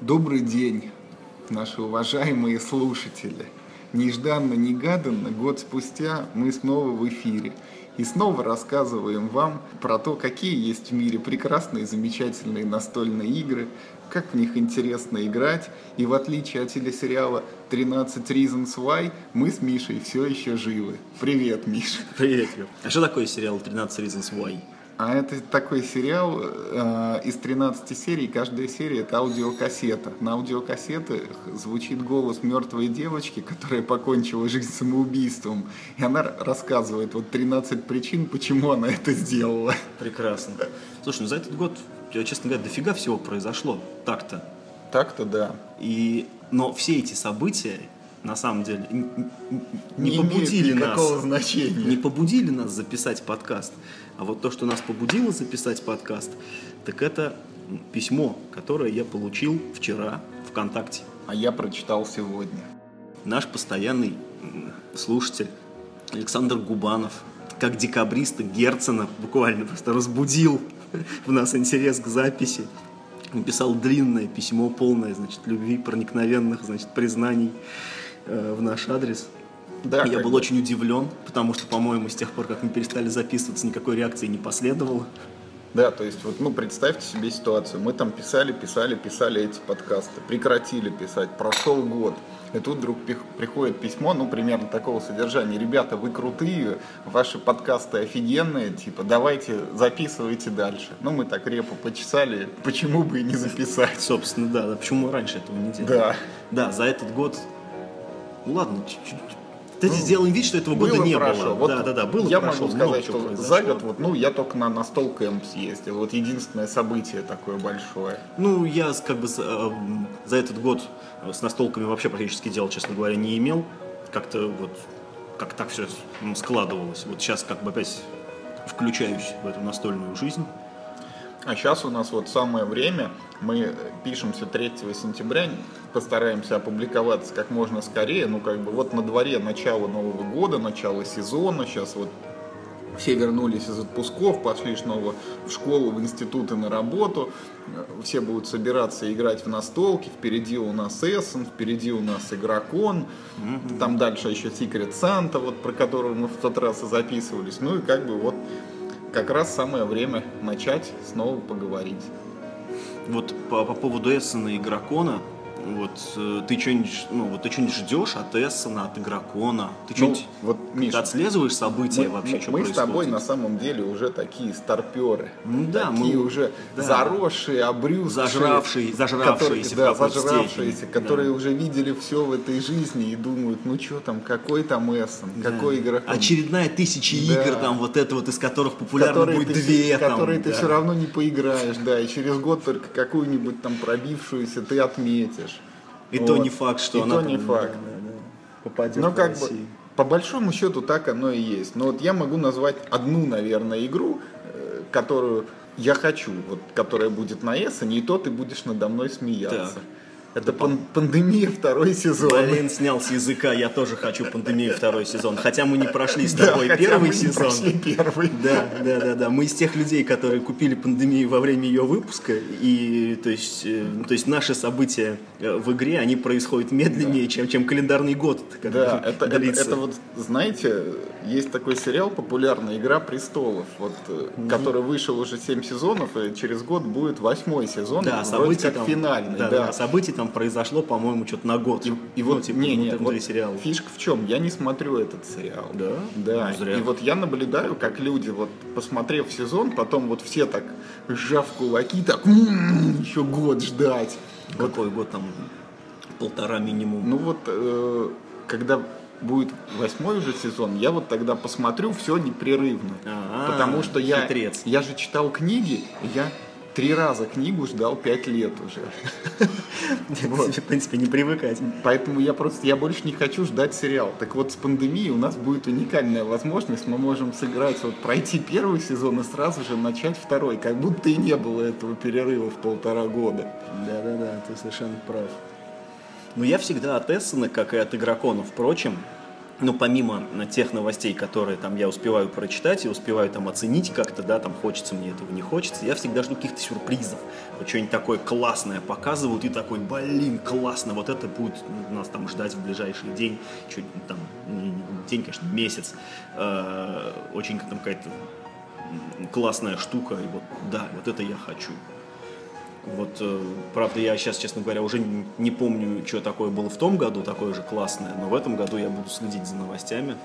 Добрый день, наши уважаемые слушатели. Нежданно-негаданно, год спустя мы снова в эфире. И снова рассказываем вам про то, какие есть в мире прекрасные, замечательные настольные игры, как в них интересно играть. И в отличие от телесериала 13 Reasons Why, мы с Мишей все еще живы. Привет, Миша. Привет, Юр. А что такое сериал 13 Reasons Why? А это такой сериал э, из 13 серий, каждая серия это аудиокассета. На аудиокассетах звучит голос мертвой девочки, которая покончила жизнь самоубийством. И она рассказывает вот 13 причин, почему она это сделала. Прекрасно. Слушай, ну за этот год, честно говоря, дофига всего произошло. Так-то. Так-то да. И, но все эти события, на самом деле, не, Не побудили нас. значения. Не побудили нас записать подкаст. А вот то, что нас побудило записать подкаст, так это письмо, которое я получил вчера ВКонтакте. А я прочитал сегодня. Наш постоянный слушатель Александр Губанов, как декабриста Герцена, буквально просто разбудил в нас интерес к записи. Написал длинное письмо, полное, значит, любви, проникновенных, значит, признаний э, в наш адрес. Да, Я был бы. очень удивлен, потому что, по-моему, с тех пор, как мы перестали записываться, никакой реакции не последовало. Да, то есть вот, ну, представьте себе ситуацию. Мы там писали, писали, писали эти подкасты, прекратили писать, прошел год. И тут вдруг приходит письмо, ну, примерно такого содержания. Ребята, вы крутые, ваши подкасты офигенные, типа, давайте записывайте дальше. Ну, мы так репу почесали, почему бы и не записать. Собственно, да, да. Почему мы раньше этого не делали? Да. Да, за этот год. Ну ладно, чуть-чуть. Давайте сделаем вид, что этого года Было, не прошло. было. Вот да, да, да, было, Я прошло, могу сказать, что произошло. за год, вот, ну, я только на настол кэмп съездил. Вот единственное событие такое большое. Ну, я как бы за, э, за этот год с настолками вообще практически дел, честно говоря, не имел. Как-то вот, как так все складывалось. Вот сейчас как бы опять включаюсь в эту настольную жизнь. А сейчас у нас вот самое время, мы пишемся 3 сентября, постараемся опубликоваться как можно скорее, ну как бы вот на дворе начало Нового года, начало сезона, сейчас вот все вернулись из отпусков, пошли снова в школу, в институты, на работу. Э, Все будут собираться и играть в настолки. Впереди у нас Эссен, впереди у нас Игрокон. Там дальше еще Секрет Санта, вот про которую мы в тот раз и записывались. Ну и как бы вот как раз самое время начать снова поговорить. Вот по, по поводу Эссена и Игрокона, вот э, ты что-нибудь, ну, вот ты что-нибудь ждешь от Эссена, от Игрокона? Ты Ну, что-нибудь вот, Миш, отслеживаешь события мы, вообще, мы- что мы с тобой на самом деле уже такие старперы. Ну да, такие мы- уже да. заросшие, обрюзгшие. Зажравшие- зажравшиеся которые, да, зажравшиеся, степени, которые да. уже видели все в этой жизни и думают, ну что там, какой там Эссен, Да. какой игрок. Очередная тысяча Да. игр, там вот это вот, из которых популярно которые будет ты, две. там, которые ты да. все равно не поиграешь, да, и через год только какую-нибудь там пробившуюся ты отметишь. И то Вот. не факт, что И она то не факт. да, да, попадет Ну, в как бы, по большому счету так оно и есть. Но вот я могу назвать одну, наверное, игру, э, которую я хочу, вот, которая будет на Эссене, и то ты будешь надо мной смеяться. Так. Это пан- пандемия второй сезон. Блин, снял с языка, я тоже хочу пандемию второй сезон. Хотя мы не прошли с Да, тобой хотя первый мы не сезон. прошли первый. Да, да, да, да. Мы из тех людей, которые купили пандемию во время ее выпуска, и то есть, э, то есть наши события э, в игре, они происходят медленнее, чем, чем календарный год. Да, это, это, длится. это вот, знаете, есть такой сериал популярный «Игра престолов», вот, э, который вышел уже 7 сезонов, и через год будет восьмой сезон, Да, вроде события как там, финальный. да, да. да, событий там произошло, по-моему, что-то на год. И, и Ну, вот, типа, не, не, вот сериала. фишка в чем? Я не смотрю этот сериал. Да? Да. Ну, зря. И вот я наблюдаю, как люди, вот посмотрев сезон, потом вот все так, сжав кулаки, так, «М, еще год ждать. Какой год там? Полтора минимум. Ну вот, э, когда будет восьмой уже сезон, я вот тогда посмотрю все непрерывно. А, потому что я, хитрец. я же читал книги, и я три раза книгу ждал пять лет уже. Вот. В принципе, не привыкать. Поэтому я просто, я больше не хочу ждать сериал. Так вот, с пандемией у нас будет уникальная возможность, мы можем сыграть, вот пройти первый сезон и сразу же начать второй, как будто и не было этого перерыва в полтора года. Да-да-да, ты совершенно прав. Но я всегда от Эссена, как и от игрокона, впрочем, ну, помимо тех новостей, которые там я успеваю прочитать и успеваю там оценить как-то, да, там хочется мне этого, не хочется, я всегда жду каких-то сюрпризов. Вот что-нибудь такое классное показывают, и такой, блин, классно, вот это будет нас там ждать в ближайший день, чуть там, день, конечно, месяц. Э, очень там какая-то классная штука, и вот, да, вот это я хочу. Вот, э, правда, я сейчас, честно говоря, уже не помню, что такое было в том году, такое же классное, но в этом году я буду следить за новостями.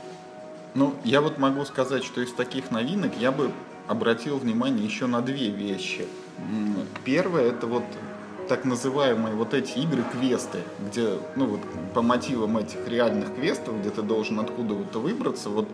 Ну, я вот могу сказать, что из таких новинок я бы обратил внимание еще на две вещи. Первое, это вот так называемые вот эти игры-квесты, где, ну вот, по мотивам этих реальных квестов, где ты должен откуда-то выбраться, вот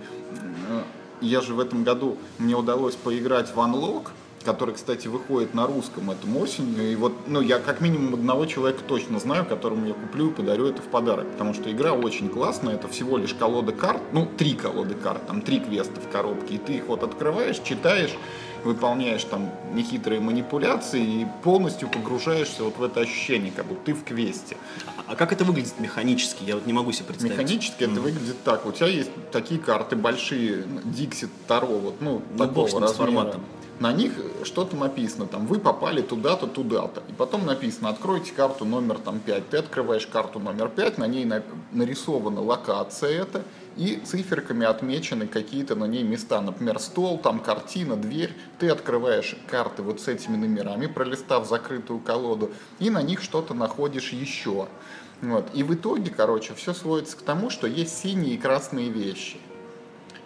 э, я же в этом году, мне удалось поиграть в Unlock, который, кстати, выходит на русском этим осенью. И вот, ну, я как минимум одного человека точно знаю, которому я куплю и подарю это в подарок. Потому что игра очень классная, это всего лишь колода карт, ну, три колоды карт, там три квеста в коробке. И ты их вот открываешь, читаешь, выполняешь там нехитрые манипуляции и полностью погружаешься вот в это ощущение, как будто ты в квесте. А как это выглядит механически? Я вот не могу себе представить. Механически mm. это выглядит так. У тебя есть такие карты большие, Dixit Таро, вот, ну, ну такого размера. форматом на них что-то написано, там, вы попали туда-то, туда-то. И потом написано, откройте карту номер там, 5. Ты открываешь карту номер 5, на ней нарисована локация это, и циферками отмечены какие-то на ней места. Например, стол, там картина, дверь. Ты открываешь карты вот с этими номерами, пролистав закрытую колоду, и на них что-то находишь еще. Вот. И в итоге, короче, все сводится к тому, что есть синие и красные вещи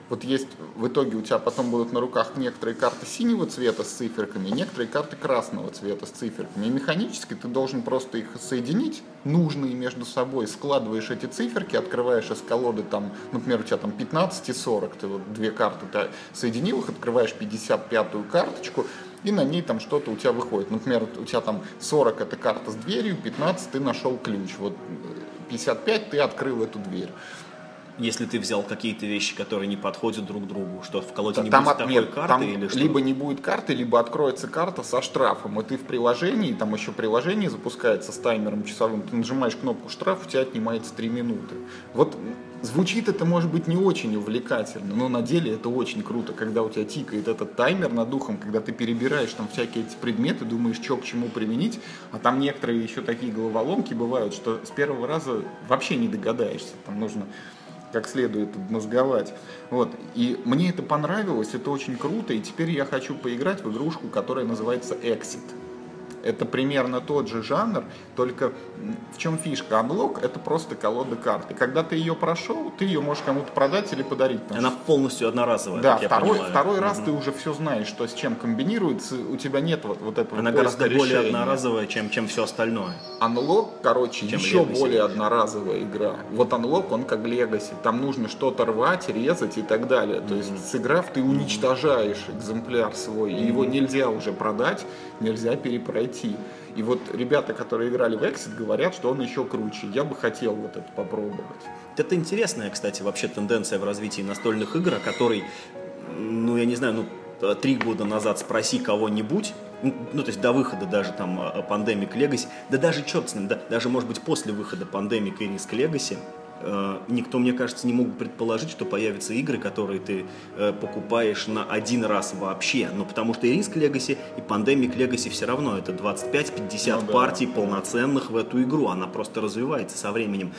вот есть в итоге у тебя потом будут на руках некоторые карты синего цвета с циферками, некоторые карты красного цвета с циферками. И механически ты должен просто их соединить, нужные между собой, складываешь эти циферки, открываешь из колоды, там, например, у тебя там 15 и 40, ты вот две карты, ты соединил их, открываешь 55-ю карточку, и на ней там что-то у тебя выходит. Например, у тебя там 40 это карта с дверью, 15 ты нашел ключ, вот 55 ты открыл эту дверь если ты взял какие-то вещи, которые не подходят друг другу, что в колоде не там будет такой нет, карты там или что? Либо не будет карты, либо откроется карта со штрафом, и ты в приложении, там еще приложение запускается с таймером часовым, ты нажимаешь кнопку штраф, у тебя отнимается 3 минуты. Вот звучит это может быть не очень увлекательно, но на деле это очень круто, когда у тебя тикает этот таймер над духом, когда ты перебираешь там всякие эти предметы, думаешь, что к чему применить, а там некоторые еще такие головоломки бывают, что с первого раза вообще не догадаешься, там нужно как следует мозговать. Вот. И мне это понравилось, это очень круто, и теперь я хочу поиграть в игрушку, которая называется Exit. Это примерно тот же жанр, только в чем фишка? Unlock это просто колода карт. И когда ты ее прошел, ты ее можешь кому-то продать или подарить. Она полностью одноразовая. Да, второй, второй раз угу. ты уже все знаешь, что с чем комбинируется, у тебя нет вот, вот этого Она гораздо решения. более одноразовая, чем, чем все остальное. Unlock, короче, чем еще Legacy. более одноразовая игра. Вот Unlock, он как Legacy. Там нужно что-то рвать, резать и так далее. То есть, сыграв, ты уничтожаешь экземпляр свой, и его нельзя уже продать, нельзя перепройти пройти. И вот ребята, которые играли в Exit, говорят, что он еще круче. Я бы хотел вот это попробовать. Это интересная, кстати, вообще тенденция в развитии настольных игр, о которой, ну, я не знаю, ну, три года назад спроси кого-нибудь, ну, то есть до выхода даже там Pandemic Legacy, да даже черт с ним, да, даже, может быть, после выхода Pandemic и Risk Legacy, Э, никто, мне кажется, не мог предположить, что появятся игры, которые ты э, покупаешь на один раз вообще. Ну, потому что и Risk Legacy, и Pandemic Legacy все равно это 25-50 ну, да. партий полноценных в эту игру. Она просто развивается со временем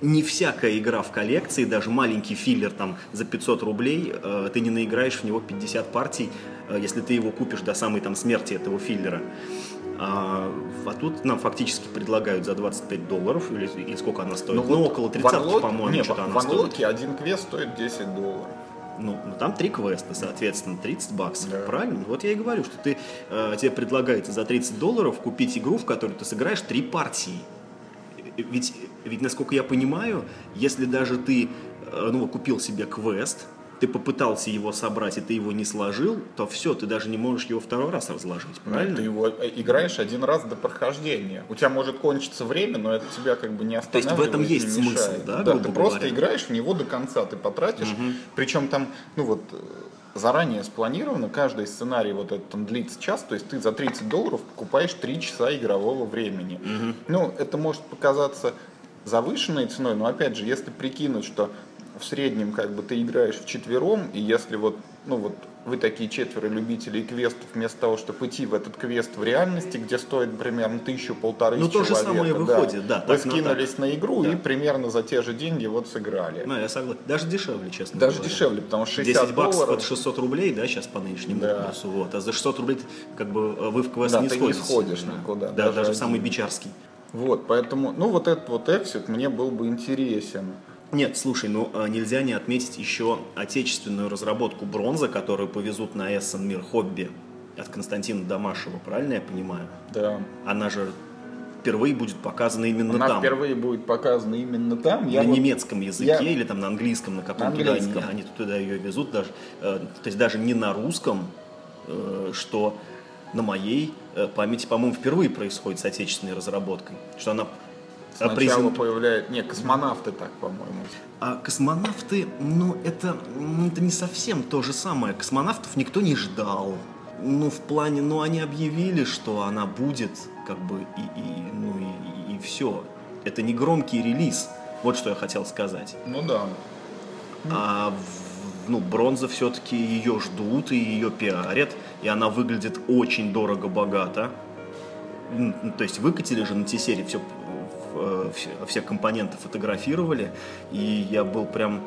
не всякая игра в коллекции, даже маленький филлер там за 500 рублей, э, ты не наиграешь в него 50 партий, э, если ты его купишь до самой там смерти этого филлера. А, а тут нам фактически предлагают за 25 долларов, или, или сколько она стоит? Ну, ну вот около 30, по-моему, что-то она стоит. В один квест стоит 10 долларов. Ну, ну, там три квеста, соответственно, 30 баксов, да. правильно? Вот я и говорю, что ты, э, тебе предлагается за 30 долларов купить игру, в которой ты сыграешь три партии. Ведь, ведь, насколько я понимаю, если даже ты э, ну, купил себе квест, ты попытался его собрать, и ты его не сложил, то все, ты даже не можешь его второй раз разложить, правильно? ты его э, играешь один раз до прохождения. У тебя может кончиться время, но это тебя как бы не останавливает. То есть в этом есть смысл, да? Да, ты просто играешь в него до конца, ты потратишь. Угу. Причем там, ну вот, заранее спланировано, каждый сценарий вот этот он длится час, то есть ты за 30 долларов покупаешь 3 часа игрового времени. Угу. Ну, это может показаться завышенной ценой, но опять же, если прикинуть, что в среднем как бы ты играешь в четвером, и если вот, ну вот вы такие четверо любителей квестов, вместо того, чтобы идти в этот квест в реальности, где стоит примерно тысячу-полторы Ну, то же самое выходит, да, Вы так на скинулись на игру Да. и примерно за те же деньги вот сыграли. Ну, я согласен. Даже дешевле, честно Даже говоря. дешевле, потому что 60 10 баксов долларов, это 600 рублей, да, сейчас по нынешнему Да. курсу. Вот. А за 600 рублей как бы э, вы в квест Да, не ты не сходите. сходишь Да. никуда, Да, даже даже, самый бичарский. Вот, поэтому, ну вот этот вот эксит мне был бы интересен. Нет, слушай, ну э, нельзя не отметить еще отечественную разработку бронза, которую повезут на Эссен Мир Хобби от Константина Домашева, правильно я понимаю? Да. Она же впервые будет показана именно Она там. впервые будет показана именно там. на Я вот- немецком языке я- или там на английском, на каком На туда они, английском. они туда ее везут даже, э, то есть даже не на русском, э, что на моей э, памяти, по-моему, впервые происходит с отечественной разработкой, что она Сначала презент- появляется... Не, космонавты так, по-моему. А космонавты, ну это, м, это не совсем то же самое. Космонавтов никто не ждал. Ну, в плане, ну, они объявили, что она будет, как бы, и, и, ну, и, и все. Это не громкий релиз. Вот что я хотел сказать. Ну да. А ну, бронза все-таки ее ждут и ее пиарят, и она выглядит очень дорого-богато. Ну, То есть выкатили же на T-серии все, все, все компоненты фотографировали, и я был прям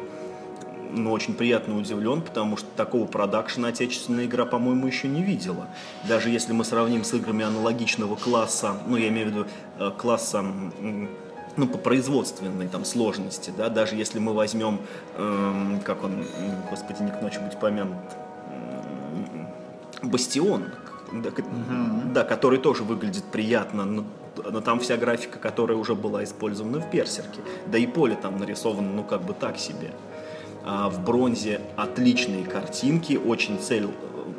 ну, очень приятно удивлен, потому что такого продакшена отечественная игра, по-моему, еще не видела. Даже если мы сравним с играми аналогичного класса, ну, я имею в виду э, класса ну, по производственной там сложности, да, даже если мы возьмем, эм, как он, господи, не к ночи будь помянут, м, Бастион, да, к- да, который тоже выглядит приятно, но, там вся графика, которая уже была использована в Берсерке, да и поле там нарисовано, ну, как бы так себе. А в бронзе отличные картинки, очень цель,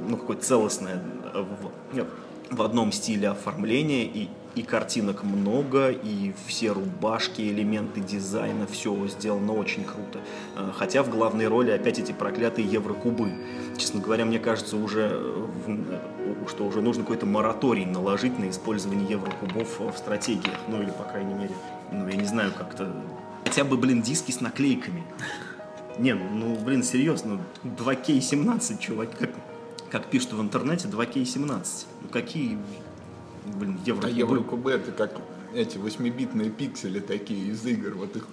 ну, какое целостное э, в, в одном стиле оформления, и, и картинок много, и все рубашки, элементы дизайна, все сделано очень круто. Э, Хотя в главной роли опять эти проклятые еврокубы. Честно говоря, мне кажется, уже, э, в- что уже нужно какой-то мораторий наложить на использование еврокубов в стратегиях, ну или, по крайней мере, ну, я не знаю, как-то... Хотя бы, блин, диски с наклейками. Не, ну, блин, серьезно, 2К17, чувак, как, как пишут в интернете, 2К17. Ну, какие, блин, А евро Еврокубы это как эти 8-битные пиксели такие из игр. Вот их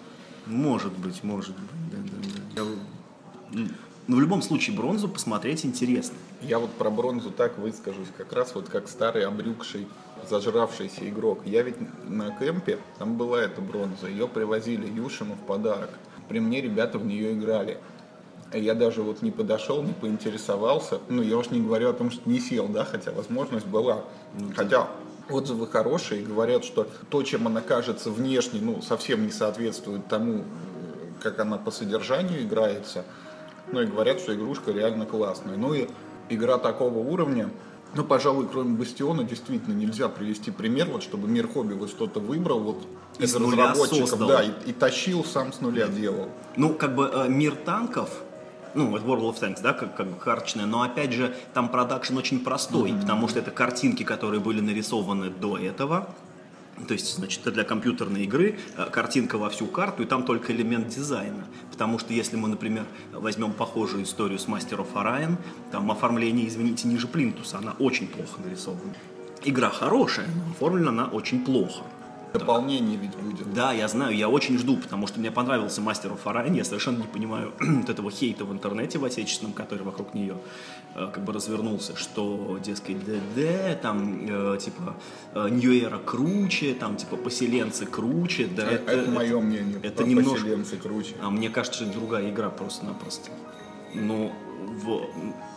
Может быть, может быть, да, да, да. Я- Ну, в любом случае, бронзу посмотреть интересно. Я вот про бронзу так выскажусь, как раз вот как старый обрюкший, зажравшийся игрок. Я ведь на кемпе, там была эта бронза, ее привозили Юшину в подарок. При мне ребята в нее играли. Я даже вот не подошел, не поинтересовался. Ну, я уж не говорю о том, что не сел, да, хотя возможность была. Хотя отзывы хорошие, говорят, что то, чем она кажется внешне, ну, совсем не соответствует тому, как она по содержанию играется. Ну и говорят, что игрушка реально классная. Ну и игра такого уровня, ну, пожалуй, кроме Бастиона, действительно нельзя привести пример, вот чтобы мир хобби вот что-то выбрал, вот Из разработчиков, создал. да, и, и тащил сам с нуля делал. Ну, как бы э, мир танков, ну, это World of Tanks, да, как, как карточная, но опять же, там продакшн очень простой, потому что это картинки, которые были нарисованы до этого. То есть, значит, для компьютерной игры э, картинка во всю карту, и там только элемент дизайна. Потому что если мы, например, возьмем похожую историю с Master of Orion, там оформление, извините, ниже плинтуса, она очень плохо нарисована. Игра хорошая, но оформлена она очень плохо. Дополнение ведь будет. Да, я знаю, я очень жду, потому что мне понравился Мастер of Orion, я совершенно не понимаю вот этого хейта в интернете в отечественном, который вокруг нее э, как бы развернулся, что, дескать, ДД, там, э, типа, New Era круче, там, типа, поселенцы круче, да, Э, это, мое мнение. это немножко- поселенцы круче. а мне кажется, это другая игра просто-напросто. Ну, в-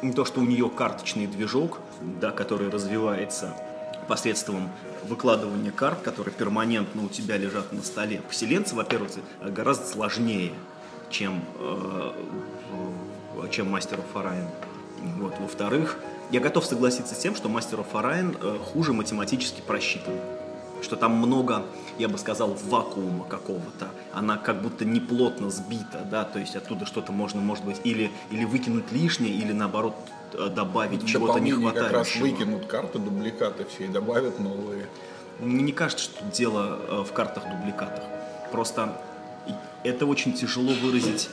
не то, что у нее карточный движок, да, который развивается посредством выкладывания карт, которые перманентно у тебя лежат на столе. Поселенцы, во-первых, гораздо сложнее, чем, э, чем Мастер of Orion. Вот. Во-вторых, я готов согласиться с тем, что Мастер Orion э, хуже математически просчитан что там много, я бы сказал, вакуума какого-то. Она как будто не плотно сбита, да, то есть оттуда что-то можно, может быть, или, или выкинуть лишнее, или наоборот э, добавить чего-то не Дополнение как раз выкинут карты, дубликаты все и добавят новые. Мне не кажется, что дело э, в картах-дубликатах. Просто это очень тяжело выразить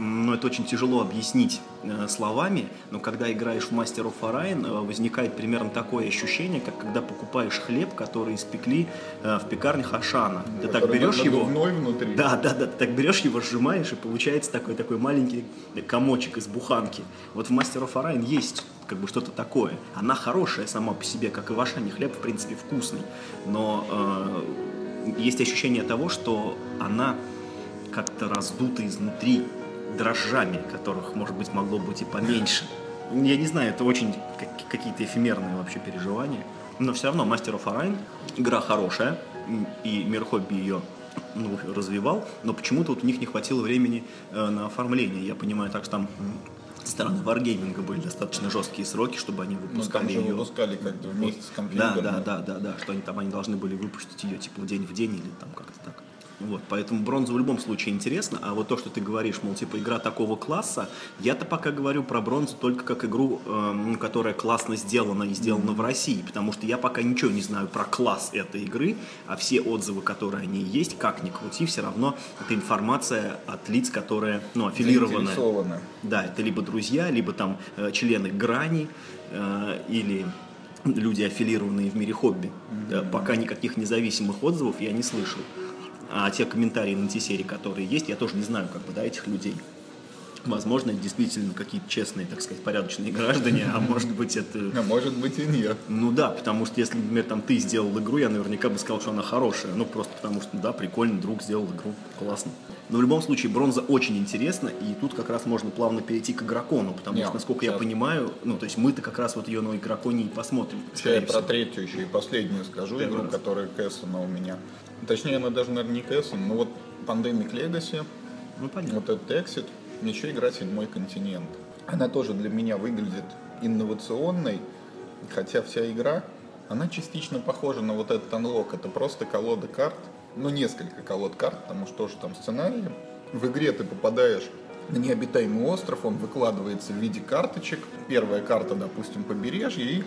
но это очень тяжело объяснить э, словами, но когда играешь в Master of Orion, э, возникает примерно такое ощущение, как когда покупаешь хлеб, который испекли э, в пекарнях Ашана. Ты так берешь его... внутри. Да, да, да, ты так берешь его, сжимаешь, и получается такой, такой маленький комочек из буханки. Вот в Master of Orion есть как бы что-то такое. Она хорошая сама по себе, как и в Ашане. Хлеб, в принципе, вкусный. Но э, есть ощущение того, что она как-то раздута изнутри дрожжами, которых, может быть, могло быть и поменьше. Я не знаю, это очень как- какие-то эфемерные вообще переживания. Но все равно Master of Orion игра хорошая, и мир хобби ее ну, развивал, но почему-то вот у них не хватило времени э, на оформление. Я понимаю так, что там со стороны Wargaming были достаточно жесткие сроки, чтобы они Ну, выпускали там же ее. выпускали как-то вместе с Да, компьютером. да, да, да, да, что они там они должны были выпустить ее типа день в день или там как-то так. Вот, поэтому бронза в любом случае интересно, а вот то, что ты говоришь, мол, типа игра такого класса, я-то пока говорю про бронзу только как игру, эм, которая классно сделана и сделана в России, потому что я пока ничего не знаю про класс этой игры, а все отзывы, которые о ней есть, как ни крути, все равно это информация от лиц, которые, ну, аффилированы. Да, это либо друзья, либо там э, члены грани э, или люди, аффилированные в мире хобби. Да, пока никаких независимых отзывов я не слышал. А те комментарии на те серии, которые есть, я тоже не знаю, как бы, да, этих людей. Возможно, это действительно какие-то честные, так сказать, порядочные граждане, а может быть это... А может быть и нет. Ну да, потому что если, например, там ты сделал игру, я наверняка бы сказал, что она хорошая. Ну просто потому что, да, прикольно, друг сделал игру, классно. Но в любом случае, бронза очень интересна, и тут как раз можно плавно перейти к игрокону, потому Не, что, насколько я сейчас. понимаю, ну, то есть мы-то как раз вот ее на игроконе и посмотрим. Сейчас я про всего. третью еще и последнюю скажу Давай игру, раз. которая Кэссона у меня. Точнее, она даже, наверное, не Кэссон, но вот Pandemic Legacy, Ну, понятно. вот этот Exit, еще игра «Седьмой континент». Она тоже для меня выглядит инновационной, хотя вся игра, она частично похожа на вот этот анлок. Это просто колода карт, ну, несколько колод карт, потому что тоже там сценарии. В игре ты попадаешь на необитаемый остров, он выкладывается в виде карточек. Первая карта, допустим, побережье, и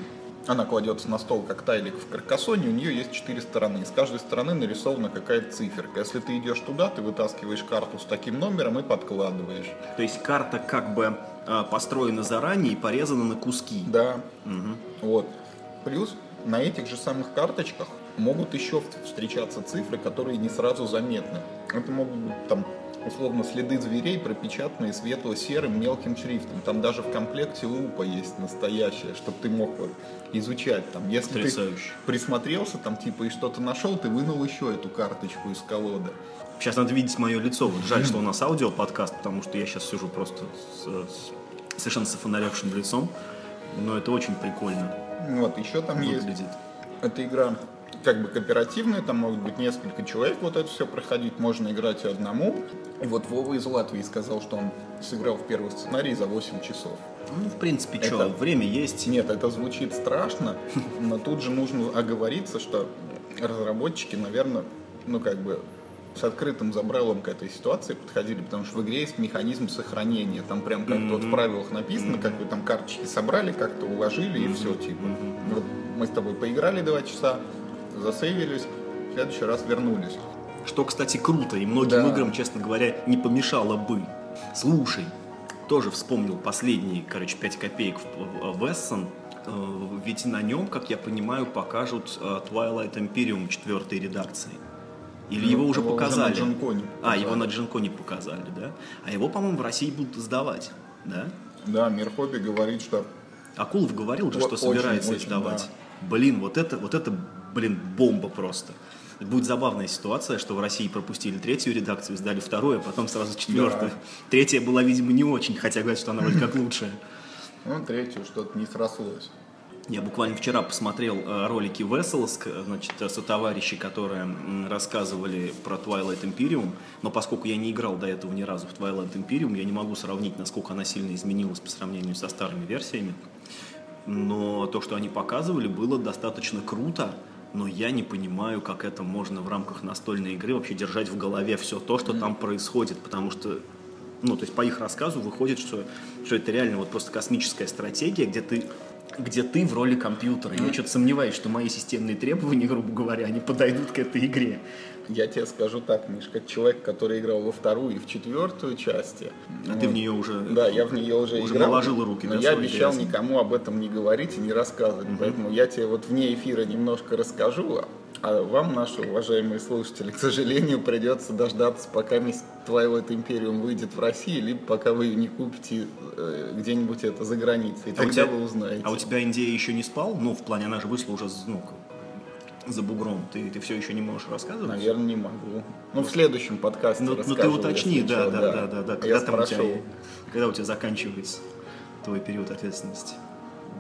она кладется на стол, как тайлик в каркасоне, у нее есть четыре стороны. С каждой стороны нарисована какая-то циферка. Если ты идешь туда, ты вытаскиваешь карту с таким номером и подкладываешь. То есть карта как бы а, построена заранее и порезана на куски. Да, Мгм. вот. Плюс на этих же самых карточках могут еще встречаться цифры, которые не сразу заметны. Это могут быть там условно следы зверей, пропечатанные светло-серым мелким шрифтом. Там даже в комплекте лупа есть настоящая, чтобы ты мог вот изучать там. Если ты Потрясающе. присмотрелся там типа и что-то нашел, ты вынул еще эту карточку из колоды. Сейчас надо видеть мое лицо. Вот жаль, что у нас аудиоподкаст, потому что я сейчас сижу просто с, с совершенно с лицом. Но это очень прикольно Вот, еще там есть выглядит. Эта игра как бы кооперативная, там могут быть несколько человек, вот это все проходить, можно играть и одному. И вот Вова из Латвии сказал, что он сыграл в первый сценарий за 8 часов. Ну, в принципе, что, Это- время есть. Нет, это звучит страшно, но тут же нужно оговориться, что разработчики, наверное, ну как бы с открытым забралом к этой ситуации подходили, потому что в игре есть механизм сохранения. Там прям как-то вот в правилах написано, как вы там карточки собрали, как-то уложили и все, типа. Вот мы с тобой поиграли два часа, засейвились, в следующий раз вернулись. Что, кстати, круто, и многим Да. играм, честно говоря, не помешало бы. Слушай, тоже вспомнил последние, короче, 5 копеек в, в Essen. Э, Ведь на нем, как я понимаю, покажут э, Twilight Imperium четвертой редакции. Или его Ну, уже его уже показали? на Джинконе А, показали. его на Джинконе показали, да? А его, по-моему, в России будут издавать, да? Да, Мир Хобби говорит, что Акулов говорил же, Вот что очень, собирается очень, издавать. Блин, вот это, вот это, блин, бомба просто. Будет забавная ситуация, что в России пропустили третью редакцию, сдали вторую, а потом сразу четвертую. Да. Третья была, видимо, не очень, хотя говорят, что она вроде как лучшая. ну, третью что-то не срослось. Я буквально вчера посмотрел э, ролики Vessels, к- значит, э, сотоварищи, которые рассказывали про Twilight Imperium, но поскольку я не играл до этого ни разу в Twilight Imperium, я не могу сравнить, насколько она сильно изменилась по сравнению со старыми версиями. Но то, что они показывали, было достаточно круто, но я не понимаю, как это можно в рамках настольной игры вообще держать в голове все то, что там происходит, потому что ну, то есть по их рассказу выходит, что, что это реально вот просто космическая стратегия, где ты где ты в роли компьютера. Я что-то сомневаюсь, что мои системные требования, грубо говоря, они подойдут к этой игре. Я тебе скажу так, Миш, как человек, который играл во вторую и в четвертую части. А ты в нее уже... Да, я в нее уже, Уже играл. наложил руки, Но да, я обещал грязные? никому об этом не говорить и не рассказывать. Поэтому я тебе вот вне эфира немножко расскажу. А вам, наши уважаемые слушатели, к сожалению, придется дождаться, пока мисс Twilight Imperium выйдет в России, либо пока вы ее не купите э, где-нибудь это за границей. И А тогда тебя, вы узнаете. а у тебя Индия еще не спал? Ну, в плане, она же вышла уже ну, за бугром. Ты, ты все еще не можешь рассказывать? Наверное, не могу. Ну, в следующем подкасте Ну, ну, расскажу. ты уточни, да, что, да, да, да, да. Когда там у тебя, когда у тебя заканчивается твой период ответственности?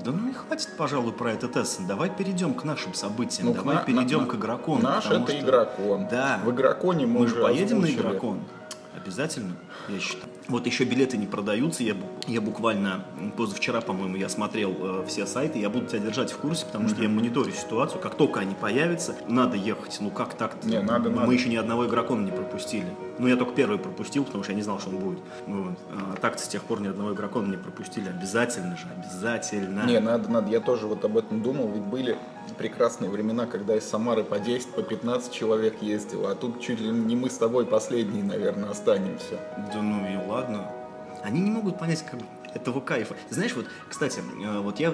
Да ну и хватит, пожалуй, про этот Эссен. Давай перейдем к нашим событиям. Ну, Давай на- перейдем на- к игрокону. Наш это что- игрокон. Да. В игроконе мы, Мы же поедем на озвучили. игрокон. Обязательно, я считаю. Вот еще билеты не продаются. Я, я буквально позавчера, по-моему, я смотрел э, все сайты. Я буду тебя держать в курсе, потому что я мониторю ситуацию. Как только они появятся, надо ехать. Ну как так? Не, надо, Мы надо. еще ни одного игрокона не пропустили. Ну я только первый пропустил, потому что я не знал, что он будет. Вот. А так с тех пор ни одного игрокона не пропустили. Обязательно же, обязательно. Не, надо, надо. Я тоже вот об этом думал, ведь были прекрасные времена, когда из Самары по 10, по 15 человек ездило, а тут чуть ли не мы с тобой последние, наверное, останемся. Да ну и ладно. Они не могут понять как этого кайфа. Знаешь, вот, кстати, э, вот я,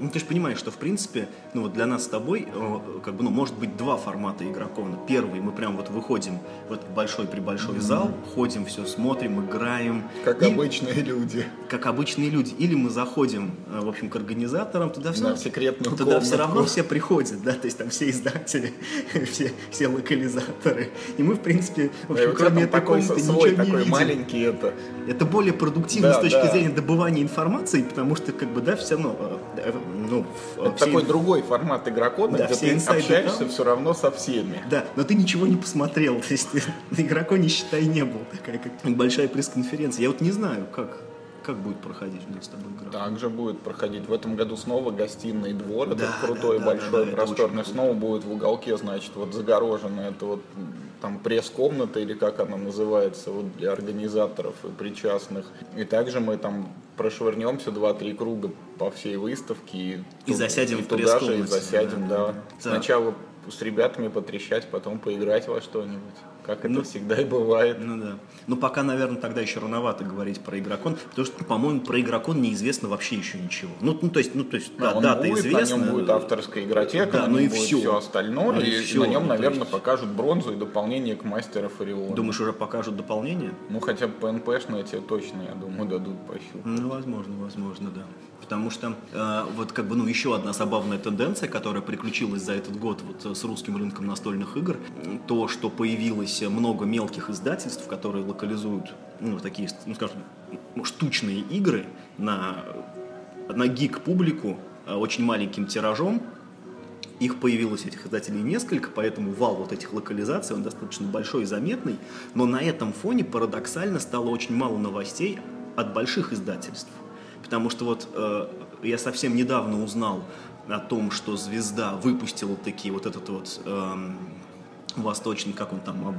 ну ты же понимаешь, что в принципе, ну вот для нас с тобой, э, как бы, ну может быть два формата игрокона. Первый, мы прям вот выходим в этот большой прибольшой зал, ходим, все смотрим, играем. Как И- обычные люди. как обычные люди. Или мы заходим, э, в общем, к организаторам, туда все, На секретную туда все комнатку. равно все приходят, да, то есть там все издатели, все, все локализаторы. И мы, в принципе, в общем, кроме этой комнаты ничего не такой видим. маленький это. Это более продуктивно Да, с точки да. зрения добывания информации, потому что, как бы, да, все равно, э, ну, Это все- такой другой формат игрокона, Да, где ты общаешься там. все равно со всеми. Да, но ты ничего не посмотрел, то есть ты на игроконе, считай, не был. Такая как большая пресс-конференция. Я вот не знаю, как, как будет проходить у нас с тобой игра. Также будет проходить в этом году снова гостиный двор, Да, этот крутой, да, да, большой, да, да, просторный, снова будет в уголке, значит, вот загорожено, это вот там пресс-комната или как она называется, вот для организаторов и причастных. И также мы там прошвырнемся два-три круга по всей выставке. И, И засядем и в туда же, и засядем, да, да. да. Сначала с ребятами потрещать, потом поиграть во что-нибудь. Как это Ну, всегда и бывает. Ну да. Ну пока, наверное, тогда еще рановато говорить про игрокон, потому что, по-моему, про игрокон неизвестно вообще еще ничего. Ну, ну то есть, ну то есть, да, Да, дата будет, известна. на нем будет авторская игротека, Да, на ну нем и будет все остальное, Ну и и всё, на нем, ну, наверное, есть- покажут бронзу и дополнение к мастеру Фариона. Думаешь, уже покажут дополнение? Ну, хотя бы ПНПшные тебе точно, я думаю, дадут пощупать. Ну, возможно, возможно, да. Потому что э, вот как бы, ну, еще одна забавная тенденция, которая приключилась за этот год вот э, с русским рынком настольных игр, то, что появилось много мелких издательств, которые локализуют, ну, такие, ну, скажем, м, штучные игры на, на гик-публику э, очень маленьким тиражом, их появилось, этих издателей, несколько, поэтому вал вот этих локализаций, он достаточно большой и заметный. Но на этом фоне парадоксально стало очень мало новостей от больших издательств. Потому что вот э, я совсем недавно узнал о том, что «Звезда» выпустила такие вот этот вот эм, восточный, как он там,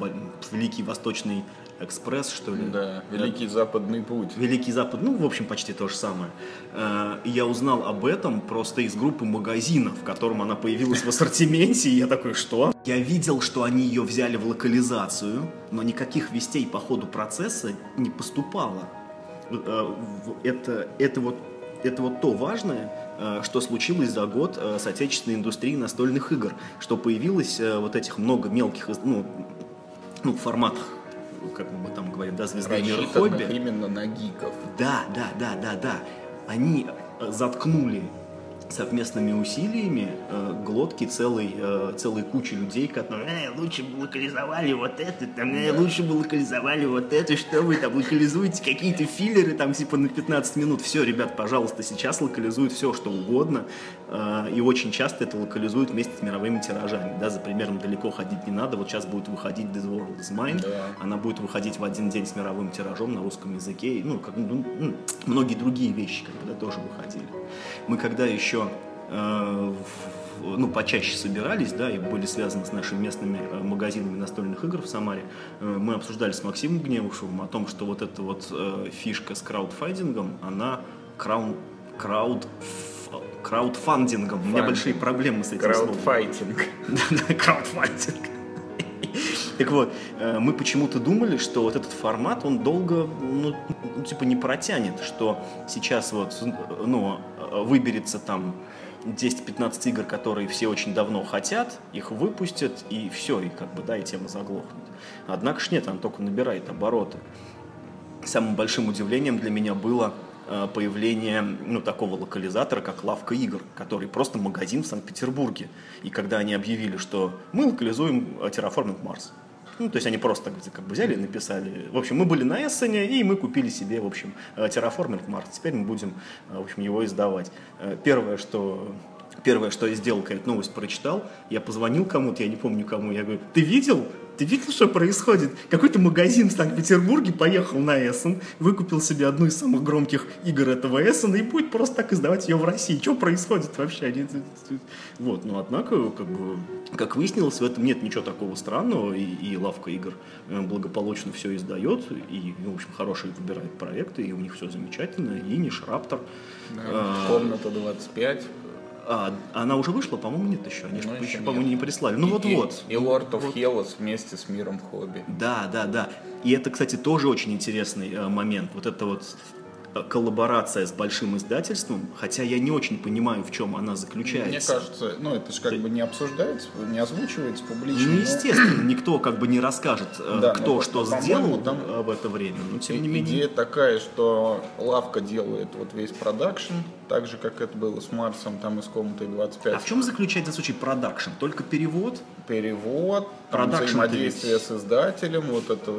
Великий Восточный экспресс, что ли? Да, Великий Западный Путь. Великий Запад, ну, в общем, почти то же самое. Э, и Я узнал об этом просто из группы магазинов, в котором она появилась в ассортименте, и я такой, что? Я видел, что они ее взяли в локализацию, но никаких вестей по ходу процесса не поступало. Э, Это, это вот это вот то важное, что случилось за год э, с отечественной индустрией настольных игр, что появилось э, вот этих много мелких, ну, ну, форматах, как мы там говорим, да, звезда и мир Рассчитанных хобби. именно на гиков. Да, да, да, да, да. Они э, заткнули совместными усилиями э, глотки целой, э, целой кучи людей, которые «Э, лучше бы локализовали вот это, там, э, лучше бы локализовали вот это, что вы там локализуете какие-то филлеры там типа на 15 минут. Все, ребят, пожалуйста, сейчас локализуют все, что угодно. э, и очень часто это локализуют вместе с мировыми тиражами. Да, за примером далеко ходить не надо. Вот сейчас будет выходить This World is Mine. Да. Она будет выходить в один день с мировым тиражом на русском языке. Ну, как, ну, многие другие вещи как бы, да, тоже выходили. Мы когда еще э, ну, почаще собирались, да, и были связаны с нашими местными э, магазинами настольных игр в Самаре, э, мы обсуждали с Максимом Гневушевым о том, что вот эта вот э, фишка с краудфайдингом, она краун, крауд краудфандингом. У меня Фандинг. большие проблемы с этим словом. Краудфайтинг. Да, краудфандинг. Так вот, мы почему-то думали, что вот этот формат, он долго, ну, ну, типа, не протянет, что сейчас вот, ну, выберется там 10-15 игр, которые все очень давно хотят, их выпустят, и все, и как бы, да, и тема заглохнет. Однако ж нет, она только набирает обороты. Самым большим удивлением для меня было э, появление ну, такого локализатора, как Лавка игр, который просто магазин в Санкт-Петербурге. И когда они объявили, что мы локализуем э, Terraforming Mars, ну, то есть они просто как бы взяли и написали. В общем, мы были на Эссене, и мы купили себе, в общем, э, Terraforming Mars. Теперь мы будем, э, в общем, его издавать. Э, Первое, что Первое, что я сделал, когда эту новость прочитал, я позвонил кому-то, я не помню кому, я говорю, ты видел? Ты видел, что происходит? Какой-то магазин в Санкт-Петербурге поехал на Эссен, выкупил себе одну из самых громких игр этого Эссена и будет просто так издавать ее в России. Что происходит вообще? Вот, но однако, как бы, как выяснилось, в этом нет ничего такого странного, и, и лавка игр э, благополучно все издает, и, ну, в общем, хорошие выбирает проекты, и у них все замечательно, и Ниш Раптор. А, Комната 25. А, она уже вышла, по-моему, нет еще. Они, Ну, же еще по-моему, не прислали. Ну И- вот-вот. И, и Lord of Вот. Hellas вместе с миром хобби. Да, да, да. И это, кстати, тоже очень интересный э, момент. Вот это вот коллаборация с большим издательством, хотя я не очень понимаю, в чем она заключается. Мне кажется, ну это же как бы не обсуждается, не озвучивается публично. Ну, но естественно, никто как бы не расскажет, э, Да, кто ну, что сделал там э, в это время. Но тем не менее. Идея такая, что лавка делает вот весь продакшн, так же, как это было с Марсом, там и с комнатой 25. А в чем заключается случай продакшн? Только перевод? Перевод, там взаимодействие ведь- с издателем, вот это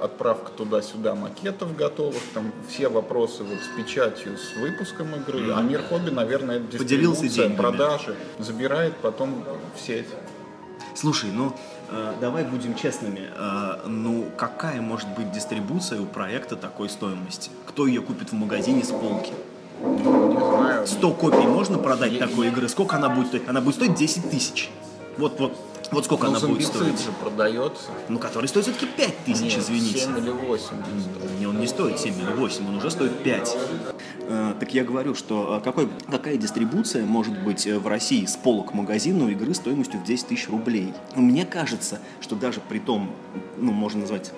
отправка туда-сюда макетов готовых, там все вопросы вот с печатью, с выпуском игры, а мир хобби, наверное, это дистрибуция, продажи, забирает потом в сеть. Слушай, ну э, давай будем честными. Э, ну какая может быть дистрибуция у проекта такой стоимости? Кто ее купит в магазине с полки? Не знаю. 100 копий можно продать Я- такой игры? Сколько она будет стоить? Она будет стоить 10 тысяч. Вот, вот, вот сколько Ну, она будет стоить. же продается. Ну, который стоит все-таки 5 тысяч, Нет, извините. 7 или 8. Не, он не стоит 7 или 8, он уже стоит 5. так я говорю, что э, какой, какая дистрибуция может быть э, в России с полок магазина у игры стоимостью в 10 тысяч рублей? Мне кажется, что даже при том, ну, можно назвать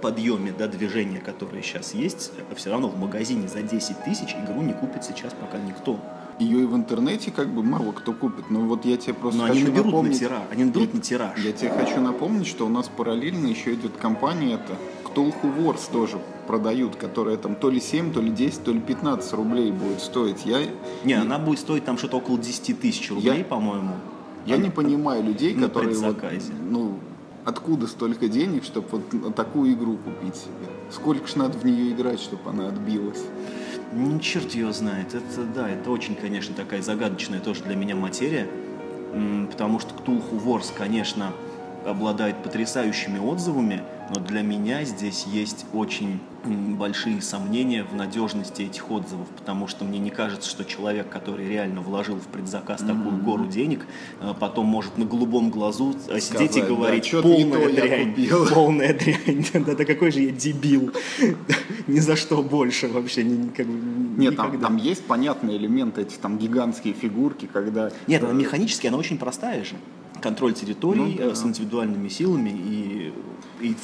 подъеме да, движения, которое сейчас есть, все равно в магазине за 10 тысяч игру не купит сейчас пока никто. Ее и в интернете как бы мало кто купит, но вот я тебе просто Но они хочу наберут на напомнить... тираж. Они наберут на тираж. Я тебе хочу напомнить, что у нас параллельно еще идет компания это Cthulhu Wars тоже продают, которая там то ли 7, то ли 10, то ли 15 рублей будет стоить. Я, Не, она будет стоить там что-то около 10 тысяч рублей, Я- по-моему. я не понимаю людей, на которые вот, ну, откуда столько денег, чтобы вот на такую игру купить себе? Сколько ж надо в нее играть, чтобы она отбилась? Ну, черт ее знает. Это, да, это очень, конечно, такая загадочная тоже для меня материя. Потому что Ктулху Ворс, конечно, обладает потрясающими отзывами, но для меня здесь есть очень большие сомнения в надежности этих отзывов, потому что мне не кажется, что человек, который реально вложил в предзаказ такую гору денег, э, потом может на голубом глазу э, сидеть и Сказать, да, говорить «Чё-то не полная дрянь, купил». полная дрянь, да, да какой же я дебил, ни за что больше вообще, ни- как бы Нет, там есть понятные элементы, эти там гигантские фигурки, когда... Нет, она механически, она очень простая же. Контроль территории Ну да. э, с индивидуальными силами и, и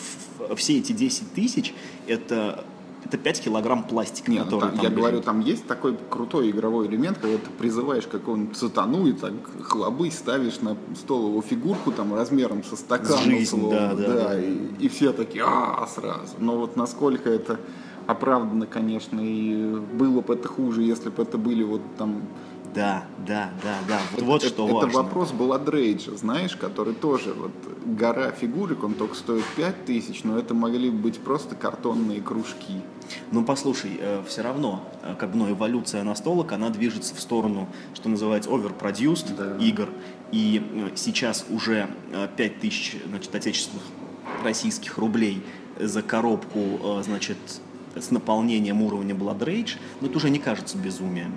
все эти 10 тысяч это, это 5 килограмм пластика, Нет, ну, который там- там я лежит. говорю, там есть такой крутой игровой элемент, когда ты призываешь какого-нибудь сатану и так хлобы ставишь на стол его фигурку там размером со стакан. Жизнь, условно, да, да, да. И, и все такие, а сразу. Но вот насколько это оправдано, конечно, и было бы это хуже, если бы это были вот там... Да, да, да, да. Вот, вот это, что это важно. вопрос был от Рейджа, знаешь, который тоже вот гора фигурок, он только стоит 5 тысяч, но это могли бы быть просто картонные кружки. Ну, послушай, все равно, э, как бы, ну, эволюция настолок, она движется в сторону, что называется, overproduced Да. игр. И э, сейчас уже э, 5000, значит, отечественных российских рублей за коробку, э, значит, с наполнением уровня Blood Rage, ну, это уже не кажется безумием.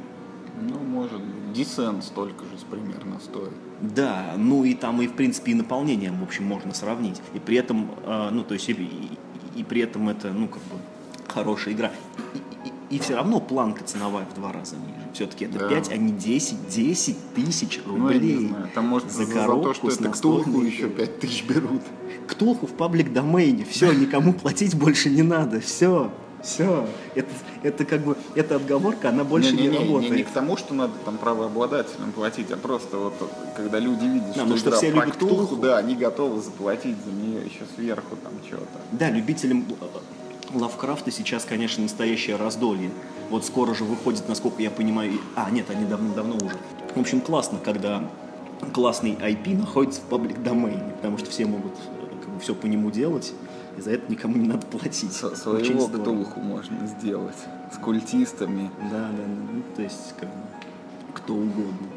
Ну, может, Descent столько же примерно стоит. Да, ну и там и в принципе и наполнением, в общем, можно сравнить. И при этом, э, ну то есть и, и- и при этом это, ну как бы хорошая игра. И, все равно планка ценовая в два раза ниже. Все-таки это Да. 5, а не 10, 10 тысяч Ну, я не рублей. знаю. Там, может, за за, за то, что это ктулху еще 5 тысяч берут. Ктулху в паблик домене. Все, никому платить больше не надо. Все. Все. Это, это как бы, эта отговорка, она больше не, Не, не, не, не, работает. не к тому, что надо там правообладателям платить, а просто вот когда люди видят, Да, что что все любят Ктулху, да, они готовы заплатить за нее еще сверху там что-то. Да, любителям Лавкрафта сейчас, конечно, настоящее раздолье. Вот скоро же выходит, насколько я понимаю... А, нет, они давно-давно уже. В общем, классно, когда классный IP находится в паблик домене, потому что все могут э, как бы, все по нему делать, и за это никому не надо платить. Со- Очень Своего. Ктулху можно сделать с культистами. Да, да, да. Ну, то есть, как бы, кто угодно.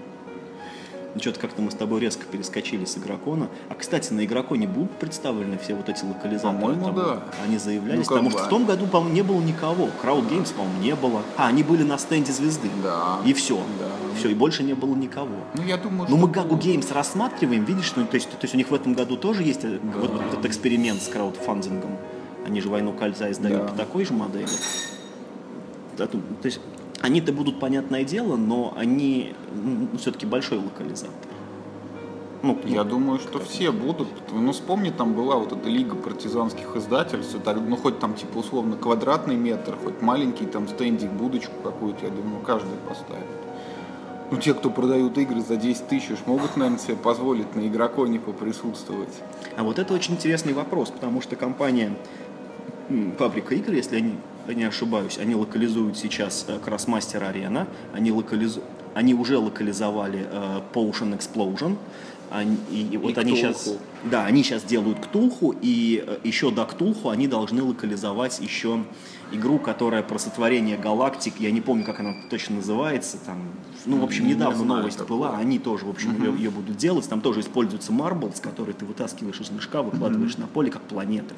Ну, что-то как-то мы с тобой резко перескочили с Игрокона. А, кстати, на Игроконе будут представлены все вот эти локализаторы? По-моему, да. Они заявлялись, Ну, потому бы что в том году, по-моему, не было никого. Crowd Games, по-моему, не было. А, они были на стенде звезды. Да. И все. Да. Все, и больше не было никого. Ну, я думаю, Ну, что... мы Гагу Геймс рассматриваем, видишь, ну, то, есть, то есть у них в этом году тоже есть э, вот, вот этот эксперимент с краудфандингом. Они же «Войну кольца» издают Да. по такой же модели. Да, то есть они-то будут, понятное дело, но они все-таки большой локализатор. Ну, Я ну, думаю, что все будут. Ну, вспомни, там была вот эта лига партизанских издательств. так, ну, хоть там, типа, условно, квадратный метр, хоть маленький там стендик, будочку какую-то, я думаю, каждый поставит. Ну, те, кто продают игры за 10 тысяч, могут, наверное, себе позволить на игроконе поприсутствовать. А вот это очень интересный вопрос, потому что компания Фабрика игр, если я не, не ошибаюсь, они локализуют сейчас э, Crossmaster Arena, они, локализу... они уже локализовали э, Potion Explosion, они- и, вот они Ктулху. сейчас, да, они сейчас делают Ктулху, и э, еще до Ктулху они должны локализовать еще игру, которая про сотворение галактик, я не помню, как она точно называется, там, ну, в общем, Не недавно знаю новость такого. была, они тоже, в общем, ее, ее будут делать. Там тоже используется марблс, который ты вытаскиваешь из мешка, выкладываешь на поле, как планеты.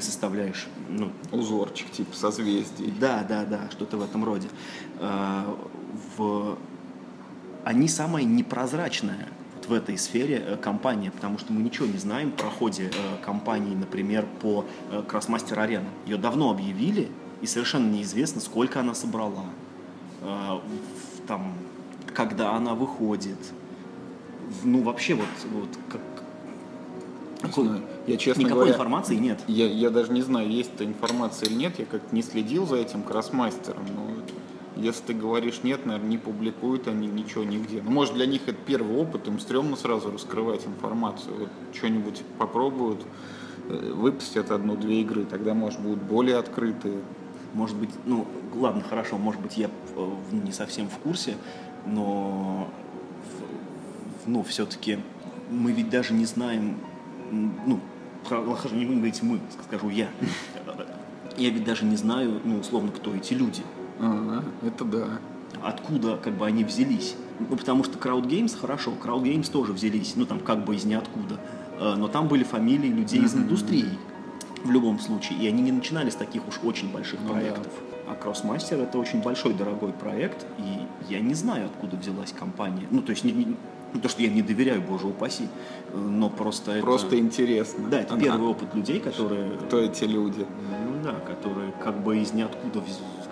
Составляешь, ну, Узорчик, типа, созвездий. да, да, да, что-то в этом роде. А, в... Они самая непрозрачная вот в этой сфере э, компания, потому что мы ничего не знаем про ходе э, компании, например, по Crossmaster Arena. Ее давно объявили, и совершенно неизвестно, сколько она собрала, э, там, когда она выходит. Ну, вообще, вот, вот как... Не знаю. Я, честно Никакой говоря, информации нет. Я, я даже не знаю, есть эта информация или нет, я как-то не следил за этим кроссмастером, но если ты говоришь нет, наверное, не публикуют они ничего нигде. Ну, может, для них это первый опыт, им стрёмно сразу раскрывать информацию. Вот что-нибудь попробуют, э, выпустят одну-две игры, тогда, может, будут более открытые. Может быть, ну, ладно, хорошо, может быть, я э, в- не совсем в курсе, но, ну, все-таки мы ведь даже не знаем, ну, хорошо, не будем говорить мы, скажу я. Я ведь даже не знаю, ну, условно, кто эти люди, Ага, это да. откуда, как бы, они взялись. Ну, потому что Crowd Games, хорошо, Crowd Games тоже взялись, ну, там, как бы из ниоткуда, Э, но там были фамилии людей из индустрии в любом случае, и они не начинали с таких уж очень больших Ну да. проектов. А Crossmaster это очень большой, дорогой проект, и я не знаю, откуда взялась компания. Ну, то есть, не, не- ну, то, что я не доверяю, боже упаси, но просто это... Просто интересно. Да, это Ага. первый опыт людей, которые... Кто эти люди? Ну да, которые как бы из ниоткуда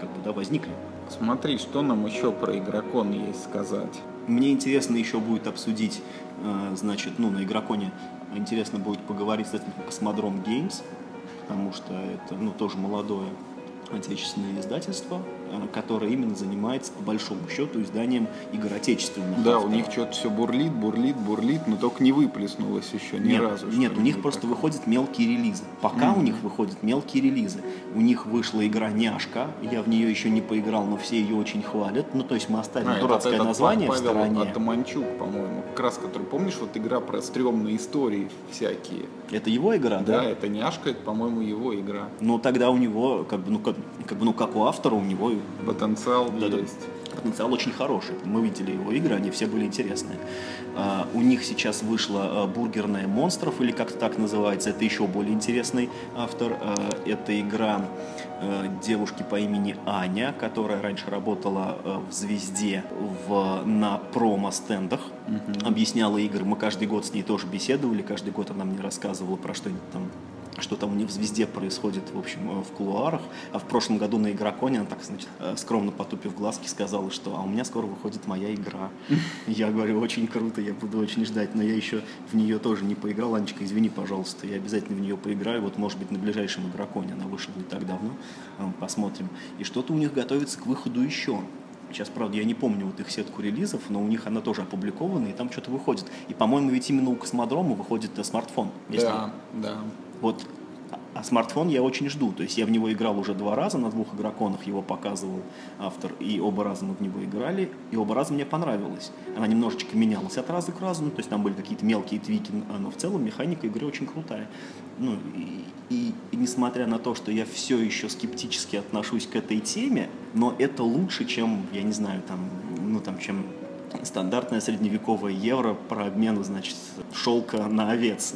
как бы, да, возникли. Смотри, что нам еще про игрокон есть сказать. Мне интересно еще будет обсудить, э, значит, ну, на игроконе интересно будет поговорить с этим Космодром Games, потому что это, ну, тоже молодое отечественное издательство, э, которое именно занимается, по большому счету, изданием игр отечественных. Да, у авторов. них что-то все бурлит, бурлит, бурлит, но только не выплеснулось еще ни нет, разу. Нет, у них что-нибудь просто выходят мелкие релизы. Пока у них выходят мелкие релизы. У них вышла игра «Няшка», я в нее еще не поиграл, но все ее очень хвалят. Ну, то есть мы оставим А, дурацкое этот название в Павел стороне. Атаманчук, по-моему, как раз который, помнишь, вот игра про стрёмные истории всякие. Это его игра, Да, да? это няшка, это, по-моему, его игра. Но тогда у него, как бы, ну, как, как бы, ну, как у автора, у него Потенциал Да, да. есть. потенциал очень хороший. Мы видели его игры, они все были интересные. А, у них сейчас вышла а, бургерная монстров, или как так называется, это еще более интересный автор. А, это игра а, девушки по имени Аня, которая раньше работала в «Звезде» в, на промо-стендах, объясняла игры. Мы каждый год с ней тоже беседовали, каждый год она мне рассказывала про что-нибудь там что там у них в звезде происходит, в общем, э, в кулуарах. А в прошлом году на игроконе она так, значит, э, скромно потупив глазки, сказала, что а у меня скоро выходит моя игра. Я говорю, очень круто, я буду очень ждать, но я еще в нее тоже не поиграл. Анечка, извини, пожалуйста, я обязательно в нее поиграю. Вот, может быть, на ближайшем игроконе она вышла не так давно. Посмотрим. И что-то у них готовится к выходу еще. Сейчас, правда, я не помню вот их сетку релизов, но у них она тоже опубликована, и там что-то выходит. И, по-моему, ведь именно у Космодрома выходит смартфон. Если... Да, да. Вот а смартфон я очень жду. То есть я в него играл уже два раза, на двух игроконах его показывал автор, и оба раза мы в него играли, и оба раза мне понравилось. Она немножечко менялась от раза к разу, ну, то есть там были какие-то мелкие твики, но в целом механика игры очень крутая. Ну, и, и, и несмотря на то, что я все еще скептически отношусь к этой теме, но это лучше, чем, я не знаю, там, ну, там, чем стандартная средневековая евро про обмен, значит, шелка на овец.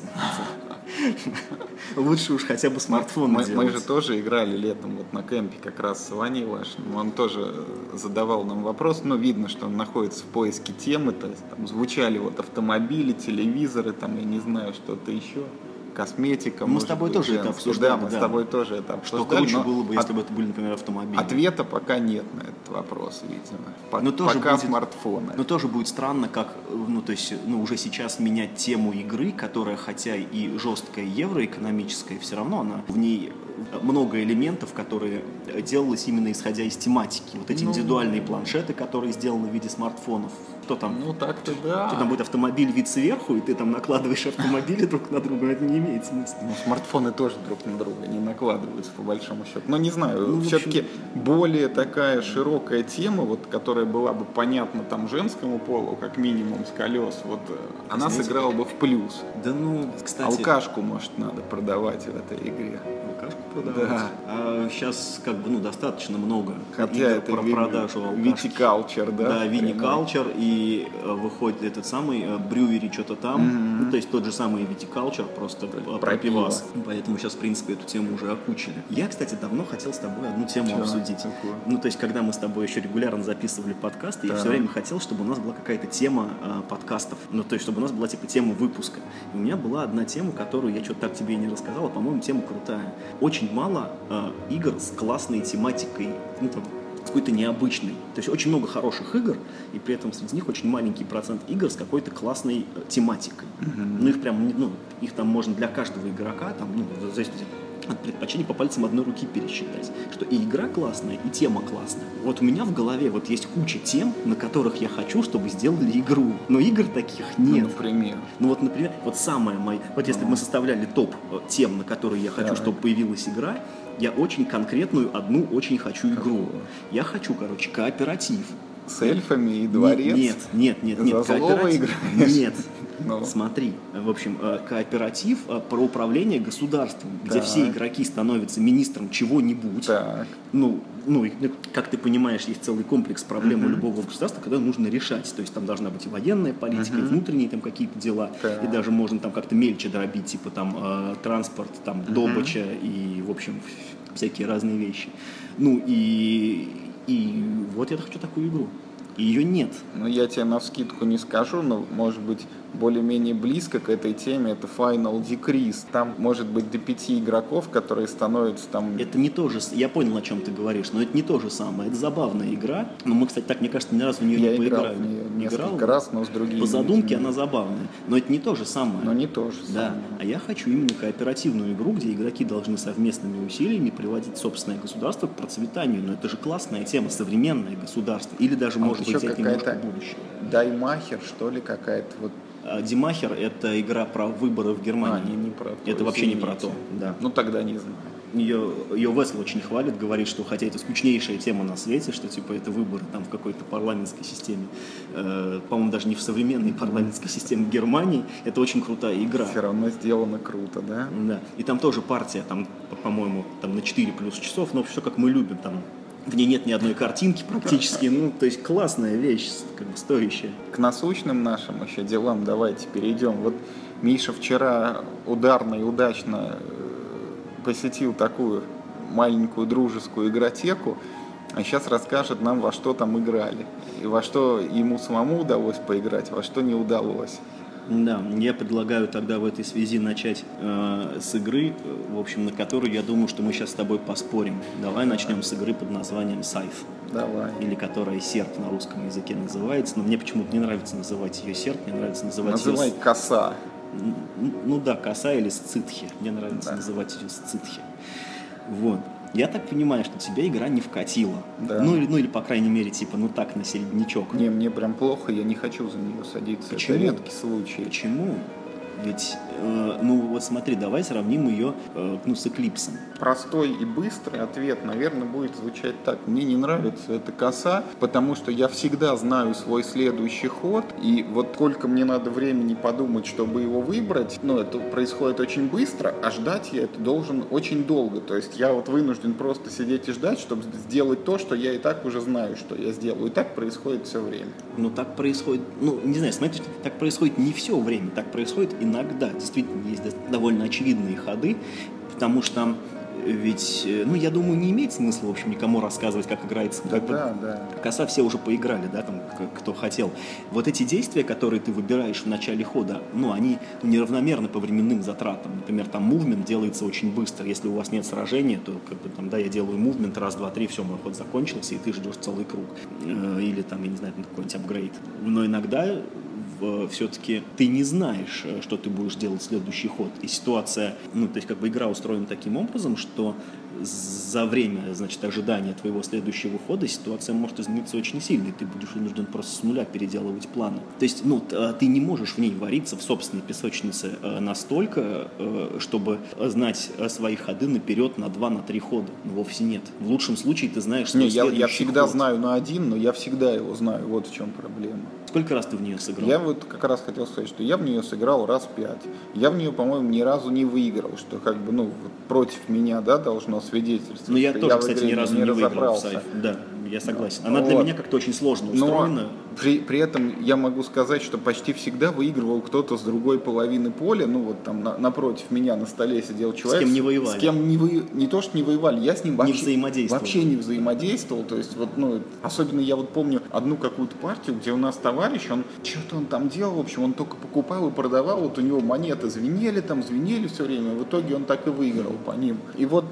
Лучше уж хотя бы смартфон мы, мы же тоже играли летом вот на кемпе как раз с Ваней вашим. Он тоже задавал нам вопрос, но видно, что он находится в поиске темы, то есть там звучали вот автомобили, телевизоры, там я не знаю, что-то еще косметика. Мы с тобой быть, тоже это обсуждали. Да, мы да. с тобой тоже это обсуждали. Что круче было бы, если от... бы это были, например, автомобили. Ответа пока нет на этот вопрос, видимо. По... Но тоже пока будет... смартфоны. Но тоже будет странно, как, ну, то есть, ну, уже сейчас менять тему игры, которая, хотя и жесткая евроэкономическая, все равно она в ней много элементов, которые делалось именно исходя из тематики. Вот эти ну, индивидуальные планшеты, которые сделаны в виде смартфонов. Кто там? Ну так-то да. Что там будет автомобиль вид сверху, и ты там накладываешь автомобили друг на друга, это не имеет смысла. Ну, смартфоны тоже друг на друга не накладываются, по большому счету. Но не знаю, ну, все-таки общем... более такая широкая тема, вот, которая была бы понятна там женскому полу, как минимум с колес, вот э, она Знаете, сыграла бы в плюс. Да ну, кстати... Алкашку, может, надо продавать в этой игре продавать. Да. А сейчас как бы ну достаточно много Хотя это про продажу алкашки. Витикалчер, да? Да, виникалчер и э, выходит этот самый э, брювери что-то там, mm-hmm. ну, то есть тот же самый витикалчер, просто про, про пивас. Поэтому сейчас, в принципе, эту тему уже окучили. Я, кстати, давно хотел с тобой одну тему Чего? обсудить. Какую? Ну, то есть, когда мы с тобой еще регулярно записывали подкасты, да. я все время хотел, чтобы у нас была какая-то тема э, подкастов. Ну, то есть, чтобы у нас была типа тема выпуска. И у меня была одна тема, которую я что-то так тебе и не рассказал, а, по-моему, тема крутая. Очень мало э, игр с классной тематикой, ну, там, какой-то необычной. То есть очень много хороших игр, и при этом среди них очень маленький процент игр с какой-то классной э, тематикой. Mm-hmm. Ну, их прям, ну, их там можно для каждого игрока, там, ну, в зависимости от предпочтений по пальцам одной руки пересчитать. Что и игра классная, и тема классная. Вот у меня в голове вот есть куча тем, на которых я хочу, чтобы сделали игру. Но игр таких ну, нет. Ну, например? Ну вот, например, вот самое мое... Вот если бы мы составляли топ э, тем, на которые я хочу, Давай. чтобы появилась игра, я очень конкретную одну очень хочу игру. Я хочу, короче, кооператив. С эльфами и дворец? Нет, нет, нет, нет. За кооператив. Играешь? Нет. Ну. Смотри, в общем, э, кооператив э, про управление государством, где так. все игроки становятся министром чего-нибудь. Так. Ну, ну, как ты понимаешь, есть целый комплекс проблем uh-huh. у любого государства, когда нужно решать. То есть там должна быть и военная политика, uh-huh. и внутренние там какие-то дела, так. и даже можно там как-то мельче дробить, типа там э, транспорт, там uh-huh. добыча и, в общем, всякие разные вещи. Ну и, и вот я хочу такую игру. Ее нет. Ну, я тебе на вскидку не скажу, но, может быть, более-менее близко к этой теме, это Final Decrease. Там может быть до пяти игроков, которые становятся там... Это не то же... Я понял, о чем ты говоришь, но это не то же самое. Это забавная игра. Но мы, кстати, так, мне кажется, ни разу в нее я не поиграли. Я играл несколько играл? раз, но с другими. По задумке она забавная. Но это не то же самое. Но не то же да. самое. А я хочу именно кооперативную игру, где игроки должны совместными усилиями приводить собственное государство к процветанию. Но это же классная тема, современное государство. Или даже, а может быть, взять немножко будущее. Даймахер, что ли, какая-то вот Димахер – это игра про выборы в Германии. А, не, не про то. Это вообще не про то. Да. Ну тогда не знаю. Ее, ее Весл очень хвалит, говорит, что хотя это скучнейшая тема на свете, что типа это выборы там в какой-то парламентской системе, э, по-моему, даже не в современной парламентской системе Германии, это очень крутая игра. Все равно сделано круто, да? Да. И там тоже партия, там, по-моему, там на 4 плюс часов, но все как мы любим, там в ней нет ни одной картинки практически. Ну, то есть классная вещь, как бы стоящая. К насущным нашим еще делам давайте перейдем. Вот Миша вчера ударно и удачно э, посетил такую маленькую дружескую игротеку, а сейчас расскажет нам, во что там играли. И во что ему самому удалось поиграть, во что не удалось. Да, я предлагаю тогда в этой связи начать э, с игры, в общем, на которую я думаю, что мы сейчас с тобой поспорим. Давай начнем с игры под названием Сайф. Давай. Или которая серп на русском языке называется. Но мне почему-то не нравится называть ее серп, мне нравится называть Называй ее... коса. Ну да, коса или сцитхи. Мне нравится Да. называть ее сцитхи. Вот. Я так понимаю, что тебя игра не вкатила. Да. Ну, или, ну или, по крайней мере, типа, ну так, на середнячок. Не, мне прям плохо, я не хочу за нее садиться. Почему? Это редкий случай. Почему? Ведь, э, ну вот смотри, давай сравним ее э, ну, с Эклипсом. Простой и быстрый ответ, наверное, будет звучать так. Мне не нравится эта коса, потому что я всегда знаю свой следующий ход, и вот сколько мне надо времени подумать, чтобы его выбрать, ну, это происходит очень быстро, а ждать я это должен очень долго. То есть я вот вынужден просто сидеть и ждать, чтобы сделать то, что я и так уже знаю, что я сделаю. И так происходит все время. Ну так происходит, ну не знаю, смотрите, так происходит не все время, так происходит иногда. Действительно, есть до- довольно очевидные ходы, потому что ведь, э, ну я думаю, не имеет смысла, в общем, никому рассказывать, как играется Да, как да, да. Коса все уже поиграли, да, там, кто хотел. Вот эти действия, которые ты выбираешь в начале хода, ну, они неравномерны по временным затратам. Например, там мувмент делается очень быстро. Если у вас нет сражения, то, как бы, там, да, я делаю мувмент, раз, два, три, все, мой ход закончился, и ты ждешь целый круг. Э, Или там, я не знаю, какой-нибудь апгрейд. Но иногда все-таки ты не знаешь, э, что ты будешь делать следующий ход. И ситуация, ну, то есть как бы игра устроена таким образом, что за время, значит, ожидания твоего следующего хода ситуация может измениться очень сильно, и ты будешь вынужден просто с нуля переделывать планы. То есть, ну, а, ты не можешь в ней вариться в собственной песочнице э, настолько, э, чтобы знать свои ходы наперед на два, на три хода. Ну, вовсе нет. В лучшем случае ты знаешь свой Не, я, я всегда ход. знаю на один, но я всегда его знаю. Вот в чем проблема. Сколько раз ты в нее сыграл? Я вот как раз хотел сказать, что я в нее сыграл раз пять. Я в нее, по-моему, ни разу не выиграл, что как бы, ну, против меня, да, должно свидетельствовать. Но Ну, я тоже, в кстати, ни разу не, выиграл в сайф. Да, я согласен. Она для Вот. меня как-то очень сложно Но устроена. при, при этом я могу сказать, что почти всегда выигрывал кто-то с другой половины поля. Ну вот там на- напротив меня на столе сидел человек. кем не воевали. С кем не вы, не то что не воевали, я с ним вообще, взаимодействовал. вообще не взаимодействовал. То есть вот, ну, особенно я вот помню одну какую-то партию, где у нас товарищ, он что-то он там делал, в общем, он только покупал и продавал, вот у него монеты звенели там, звенели все время, в итоге он так и выиграл по ним. И вот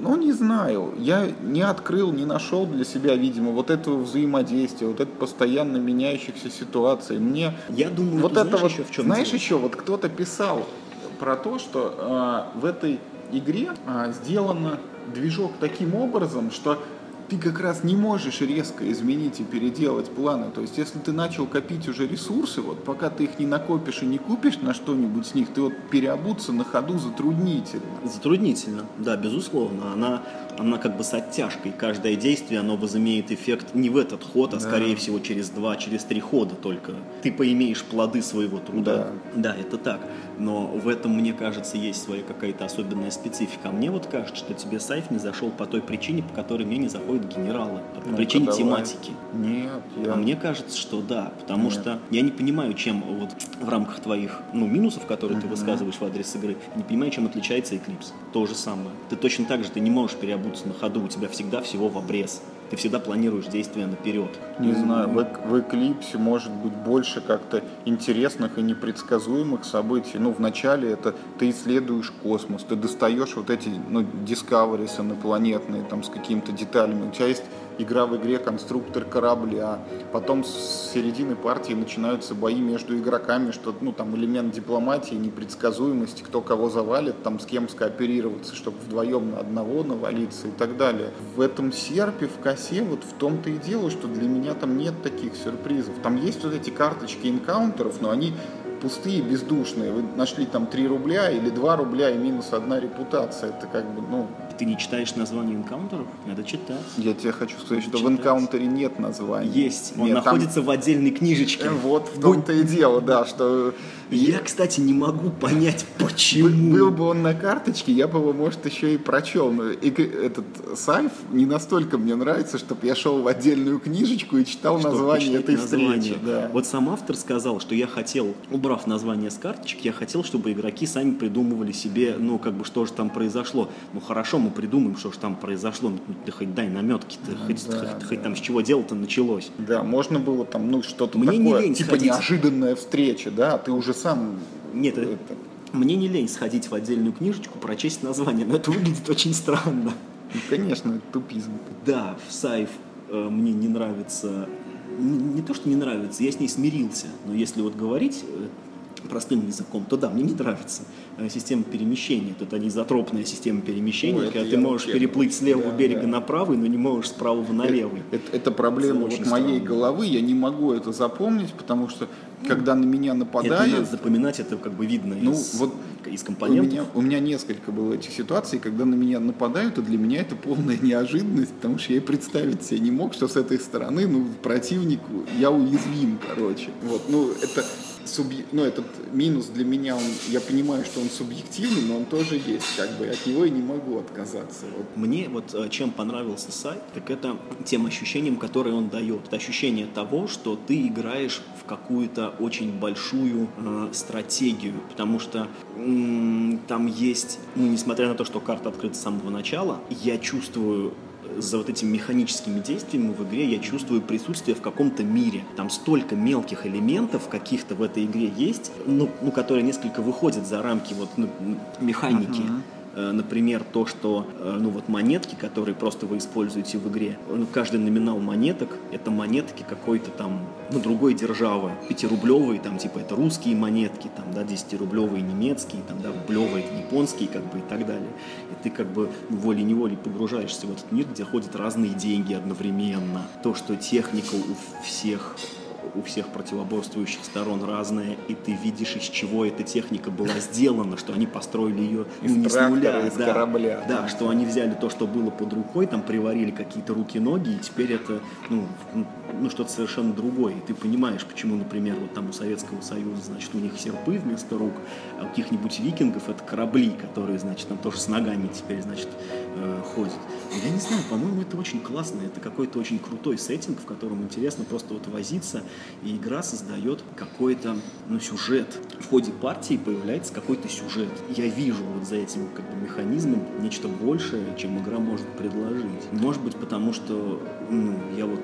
ну, не знаю. Я не открыл, не нашел для себя, видимо, вот этого взаимодействия, вот это постоянно меняющихся ситуаций. Мне Я думаю, вот это знаешь вот, еще в чем знаешь дело? еще, вот кто-то писал про то, что а, в этой игре а, сделано движок таким образом, что ты как раз не можешь резко изменить и переделать планы. То есть, если ты начал копить уже ресурсы, вот пока ты их не накопишь и не купишь на что-нибудь с них, ты вот переобуться на ходу затруднительно. Затруднительно, да, безусловно. Она, она как бы с оттяжкой. Каждое действие, оно возымеет эффект не в этот ход, а скорее всего через два, через три хода только. Ты поимеешь плоды своего труда. Да. это так. Но в этом, мне кажется, есть своя какая-то особенная специфика. А мне вот кажется, что тебе сайф не зашел по той причине, по которой мне не заходят генералы, по Ну-ка, причине давай. тематики. Нет, я... А мне кажется, что да, потому Нет. что я не понимаю, чем вот в рамках твоих ну, минусов, которые ты высказываешь в адрес игры, не понимаю, чем отличается Eclipse. То же самое. Ты точно так же ты не можешь переобуться на ходу, у тебя всегда всего в обрез. Ты всегда планируешь действия наперед. Не знаю, в, в Эклипсе может быть больше как-то интересных и непредсказуемых событий. Ну, вначале это ты исследуешь космос, ты достаешь вот эти, ну, Discoveries инопланетные, там, с какими-то деталями. У тебя есть игра в игре конструктор корабля. Потом с середины партии начинаются бои между игроками, что, ну, там, элемент дипломатии, непредсказуемости, кто кого завалит, там, с кем скооперироваться, чтобы вдвоем на одного навалиться и так далее. В этом серпе, в косе, вот в том-то и дело, что для меня там нет таких сюрпризов. Там есть вот эти карточки энкаунтеров, но они пустые, бездушные. Вы нашли там 3 рубля или 2 рубля и минус одна репутация. Это как бы, ну, Ты не читаешь названия энкаунтеров? Надо читать. я тебе хочу сказать, что в Читать. энкаунтере нет названия. Есть. Он Нет, там- находится в отдельной книжечке. Э, Вот в том-то и дело, да, что Я, кстати, не могу понять, почему. был бы он на карточке, я бы его, может, еще и прочел. Но этот сайф не настолько мне нравится, чтобы я шел в отдельную книжечку и читал Чтобы название этой название. встречи. Да. Вот сам автор сказал, что я хотел убрать убрав название с карточек, я хотел, чтобы игроки сами придумывали себе, ну, как бы, что же там произошло. Ну, хорошо, мы придумаем, что же там произошло. Ну, ты хоть дай наметки, ты хоть, да, хоть, да. хоть там с чего дело-то началось. Да, можно было там, ну, что-то Мне не такое, лень типа сходить. неожиданная встреча, да, а ты уже сам... Нет, э, это, мне не лень сходить в отдельную книжечку, прочесть название, но это выглядит очень странно. ну, конечно, тупизм. Да, в Сайф э, мне не нравится, не, то, что не нравится, я с ней смирился, но если вот говорить э, простым языком, то да, мне не нравится система перемещения. Тут они изотропная система перемещения, Ой, это когда ты можешь вообще- переплыть с левого да, берега да. на правый, но не можешь с правого на левый. Это, это проблема Это вот очень моей головы, я не могу это запомнить, потому что когда на меня Это нападают, надо запоминать, это как бы видно Ну, из, вот из у компонентов. меня, у меня несколько было этих ситуаций, когда на меня нападают, и для меня это полная неожиданность, потому что я и представить себе не мог, что с этой стороны, ну, противнику я уязвим, короче. Вот, ну, это субъ- ну, этот минус для меня, он, я понимаю, что он субъективный, но он тоже есть, как бы, от него я не могу отказаться. Вот. Мне вот э, чем понравился сайт, так это тем ощущением, которое он дает. Это ощущение того, что ты играешь в какую-то очень большую э, стратегию, потому что м, там есть, ну, несмотря на то, что карта открыта с самого начала, я чувствую за вот этими механическими действиями в игре я чувствую присутствие в каком-то мире. Там столько мелких элементов каких-то в этой игре есть, ну, ну которые несколько выходят за рамки вот, ну, механики. Э, Например, то, что э, ну вот монетки, которые просто вы используете в игре, ну, каждый номинал монеток это монетки какой-то там ну, другой державы. Пятирублевые, там типа это русские монетки, там, да, десятирублевые немецкие, там, да, рублевые это японские, как бы и так далее. И ты как бы волей-неволей погружаешься в этот мир, где ходят разные деньги одновременно. То, что техника у всех у всех противоборствующих сторон разная, и ты видишь, из чего эта техника была сделана, что они построили ее Из ну, не с трактора, нуля, из да, корабля. Да, что они взяли то, что было под рукой, там приварили какие-то руки-ноги, и теперь это ну, ну, что-то совершенно другое. И ты понимаешь, почему, например, вот там у Советского Союза, значит, у них серпы вместо рук, а у каких-нибудь викингов это корабли, которые, значит, там тоже с ногами теперь, значит, э, ходят. Я не знаю, по-моему, это очень классно, это какой-то очень крутой сеттинг, в котором интересно просто вот возиться, и игра создает какой-то ну, сюжет. В ходе партии появляется какой-то сюжет. Я вижу вот за этим как бы, механизмом нечто большее, чем игра может предложить. Может быть, потому что ну, я вот,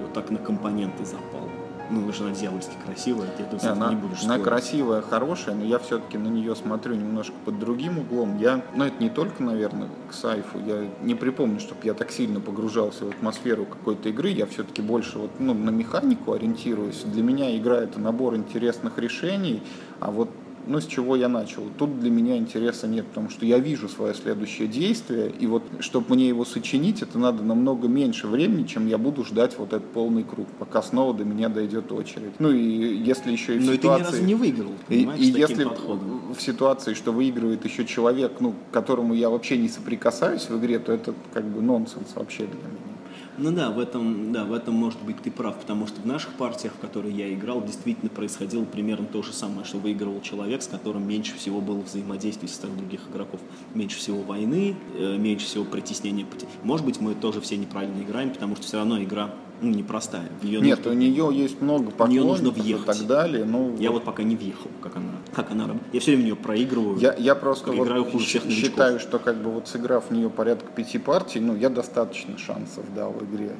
вот так на компоненты запал. Ну, что она дьявольски красивая, ты это Не, она, не будешь она спорить. красивая, хорошая, но я все-таки на нее смотрю немножко под другим углом. Я, ну это не только, наверное, к Сайфу. Я не припомню, чтобы я так сильно погружался в атмосферу какой-то игры. Я все-таки больше вот, ну, на механику ориентируюсь. Для меня игра это набор интересных решений, а вот ну, с чего я начал. Тут для меня интереса нет, потому что я вижу свое следующее действие, и вот, чтобы мне его сочинить, это надо намного меньше времени, чем я буду ждать вот этот полный круг, пока снова до меня дойдет очередь. Ну, и если еще и в Но и ты ни ситуации... разу не выиграл, И, и если подходом. в ситуации, что выигрывает еще человек, ну, к которому я вообще не соприкасаюсь в игре, то это как бы нонсенс вообще для меня. Ну да, в этом, да, в этом может быть ты прав, потому что в наших партиях, в которые я играл, действительно происходило примерно то же самое, что выигрывал человек, с которым меньше всего было взаимодействий со стороны других игроков. Меньше всего войны, э, меньше всего притеснения. Может быть, мы тоже все неправильно играем, потому что все равно игра ну, непростая. В её Нет, нужно- у нее есть много В неё нужно поклонников и въехать. так далее. Ну, Я вот пока не въехал, как она, как она работает. Я все время ее проигрываю. Я, я просто вот Играю хуже всех новичков. считаю, что как бы вот сыграв в нее порядка пяти партий, ну, я достаточно шансов дал в игре.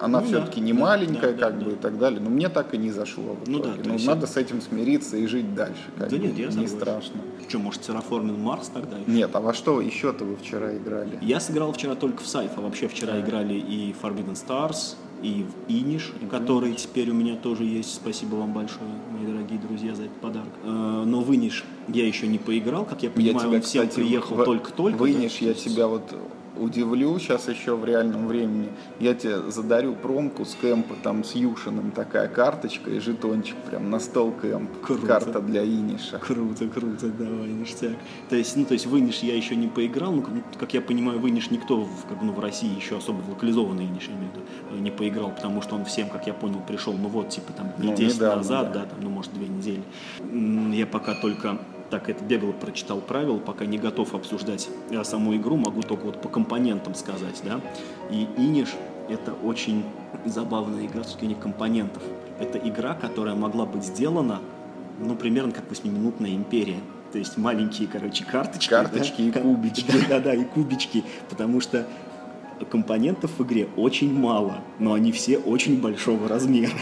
Она Ну да, все-таки не да, маленькая, да, как да, бы да. и так далее. Но мне так и не зашло в Ну итоге. да, то Ну, есть надо с этим смириться и жить дальше. Как Да бы. нет, я не согласен. страшно. Что, может, Terraforming Марс тогда? Нет, а во что еще-то вы вчера играли? Я сыграл вчера только в Сайф, а вообще вчера играли и Forbidden Stars, и в Иниш, который теперь у меня тоже есть. Спасибо вам большое, мои дорогие друзья, за этот подарок. Э, Но в Иниш я еще не поиграл, как я Я понимаю, он всем кстати, приехал в- только-только. В Иниш, да? я тебя вот удивлю сейчас еще в реальном времени. Я тебе задарю промку с кемпа, там с Юшиным такая карточка и жетончик прям на стол кемп. Круто. Карта для Иниша. Круто, круто, давай, ништяк. То есть, ну, то есть в Иниш я еще не поиграл, ну, как- как я понимаю, в Иниш никто в, как ну, в России еще особо в локализованный Иниш, я имею в виду, э, не поиграл, потому что он всем, как я понял, пришел, ну вот, типа, там, Ну, 10 недавно, назад, да. да. там, ну, может, две недели. Я пока только так это бегал, прочитал правила, пока не готов обсуждать э, саму игру, могу только вот по компонентам сказать, да. И Иниш это очень забавная игра с точки зрения компонентов. Это игра, которая могла быть сделана ну, примерно как восьмиминутная империя. То есть маленькие, короче, карточки. Карточки да? и кубички. Да-да-да, и кубички. Потому что компонентов в игре очень мало, но они все очень большого размера.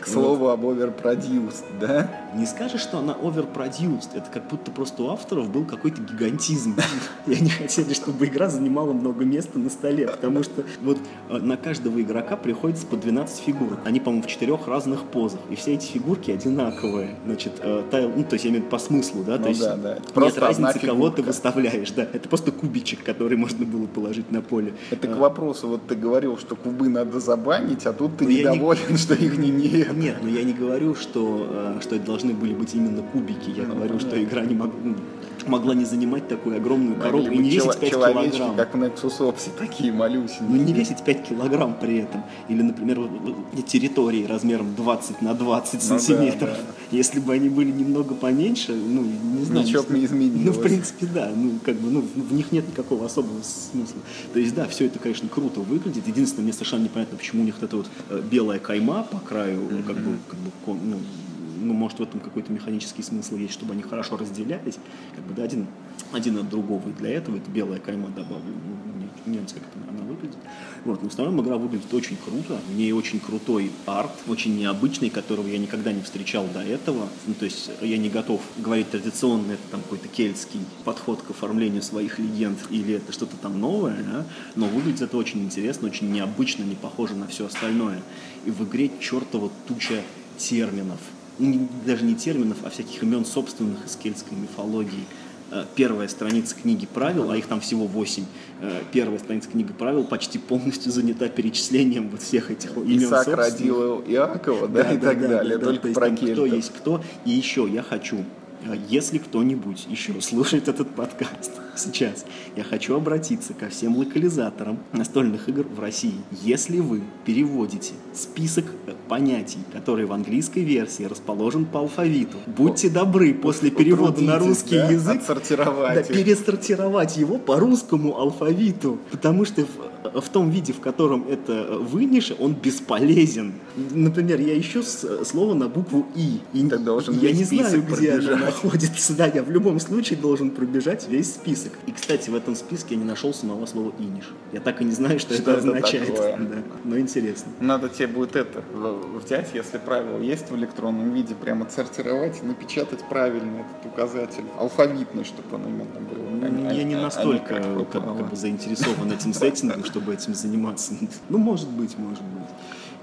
К слову об overproduced, да? Не скажешь, что она overproduced. Это как будто просто у авторов был какой-то гигантизм. И они хотели, чтобы игра занимала много места на столе. Потому что вот э, на каждого игрока приходится по 12 фигур. Они, по-моему, в четырех разных позах. И все эти фигурки одинаковые. Значит, э, тайл, ну, то есть, я имею в виду по смыслу, да? Ну то есть, да, да. Это нет разницы, кого ты выставляешь. Да, это просто кубичек, который можно было положить на поле. Это Э, к вопросу, вот ты говорил, что кубы надо забанить, а тут ты Ну, недоволен, что их не нет. Нет, но я не говорю, что, э, что это должны были быть именно кубики. Я Ну, говорю, что игра не мог- ну, могла не занимать такую огромную коробку и не весить чело- 5 человечки, килограмм. как Nexus Ops, такие малюсенькие. Ну не весить 5 килограмм при этом. Или, например, территории размером 20 на 20 Ну да, сантиметров. да. Если бы они были немного поменьше, ну, не знаю. Ничего бы не изменилось. Ну, в принципе, да. Ну, как бы, ну, в них нет никакого особого смысла. То есть, да, все это, конечно, круто выглядит. Единственное, мне совершенно непонятно, почему у них вот эта вот э, белая кайма по краю, как бы, как бы, ну, ну, может, в этом какой-то механический смысл есть, чтобы они хорошо разделялись. Как бы, да, один, один от другого. И для этого эта белая кайма добавлена. Ну, мне не нравится, как это она выглядит. Вот, но в остальном игра выглядит очень круто. В ней очень крутой арт, очень необычный, которого я никогда не встречал до этого. Ну, то есть я не готов говорить традиционно, это там какой-то кельтский подход к оформлению своих легенд или это что-то там новое, да? но выглядит это очень интересно, очень необычно, не похоже на все остальное. И в игре чертова туча терминов. Даже не терминов, а всяких имен собственных из кельтской мифологии. Э, Первая страница книги правил, а их там всего восемь. э, Первая страница книги правил почти полностью занята перечислением вот всех этих имен Исаак родил Иакова, да, и так далее, да, только то есть про там кто есть кто. И еще я хочу, э, если кто-нибудь еще слушает этот подкаст сейчас, я хочу обратиться ко всем локализаторам настольных игр в России. Если вы переводите список э, понятий, который в английской версии расположен по алфавиту, будьте добры после перевода на русский да, язык да, пересортировать его по русскому алфавиту, потому что в, том виде, в котором это вынешь, он бесполезен. Например, я ищу слово на букву И, и Ты должен я не знаю, где оно пробежать. находится. Да, я в любом случае должен пробежать весь список. И, кстати, в этом списке я не нашел самого слова иниш. Я так и не знаю, что, Что это это означает. такое? Да. Но интересно. Надо тебе будет это взять, если правило есть в электронном виде, прямо отсортировать и напечатать правильно этот указатель, алфавитный, чтобы он именно был. а не- Я не а- а настолько как как, как бы заинтересован этим сеттингом, чтобы этим заниматься. Ну, может быть, может быть.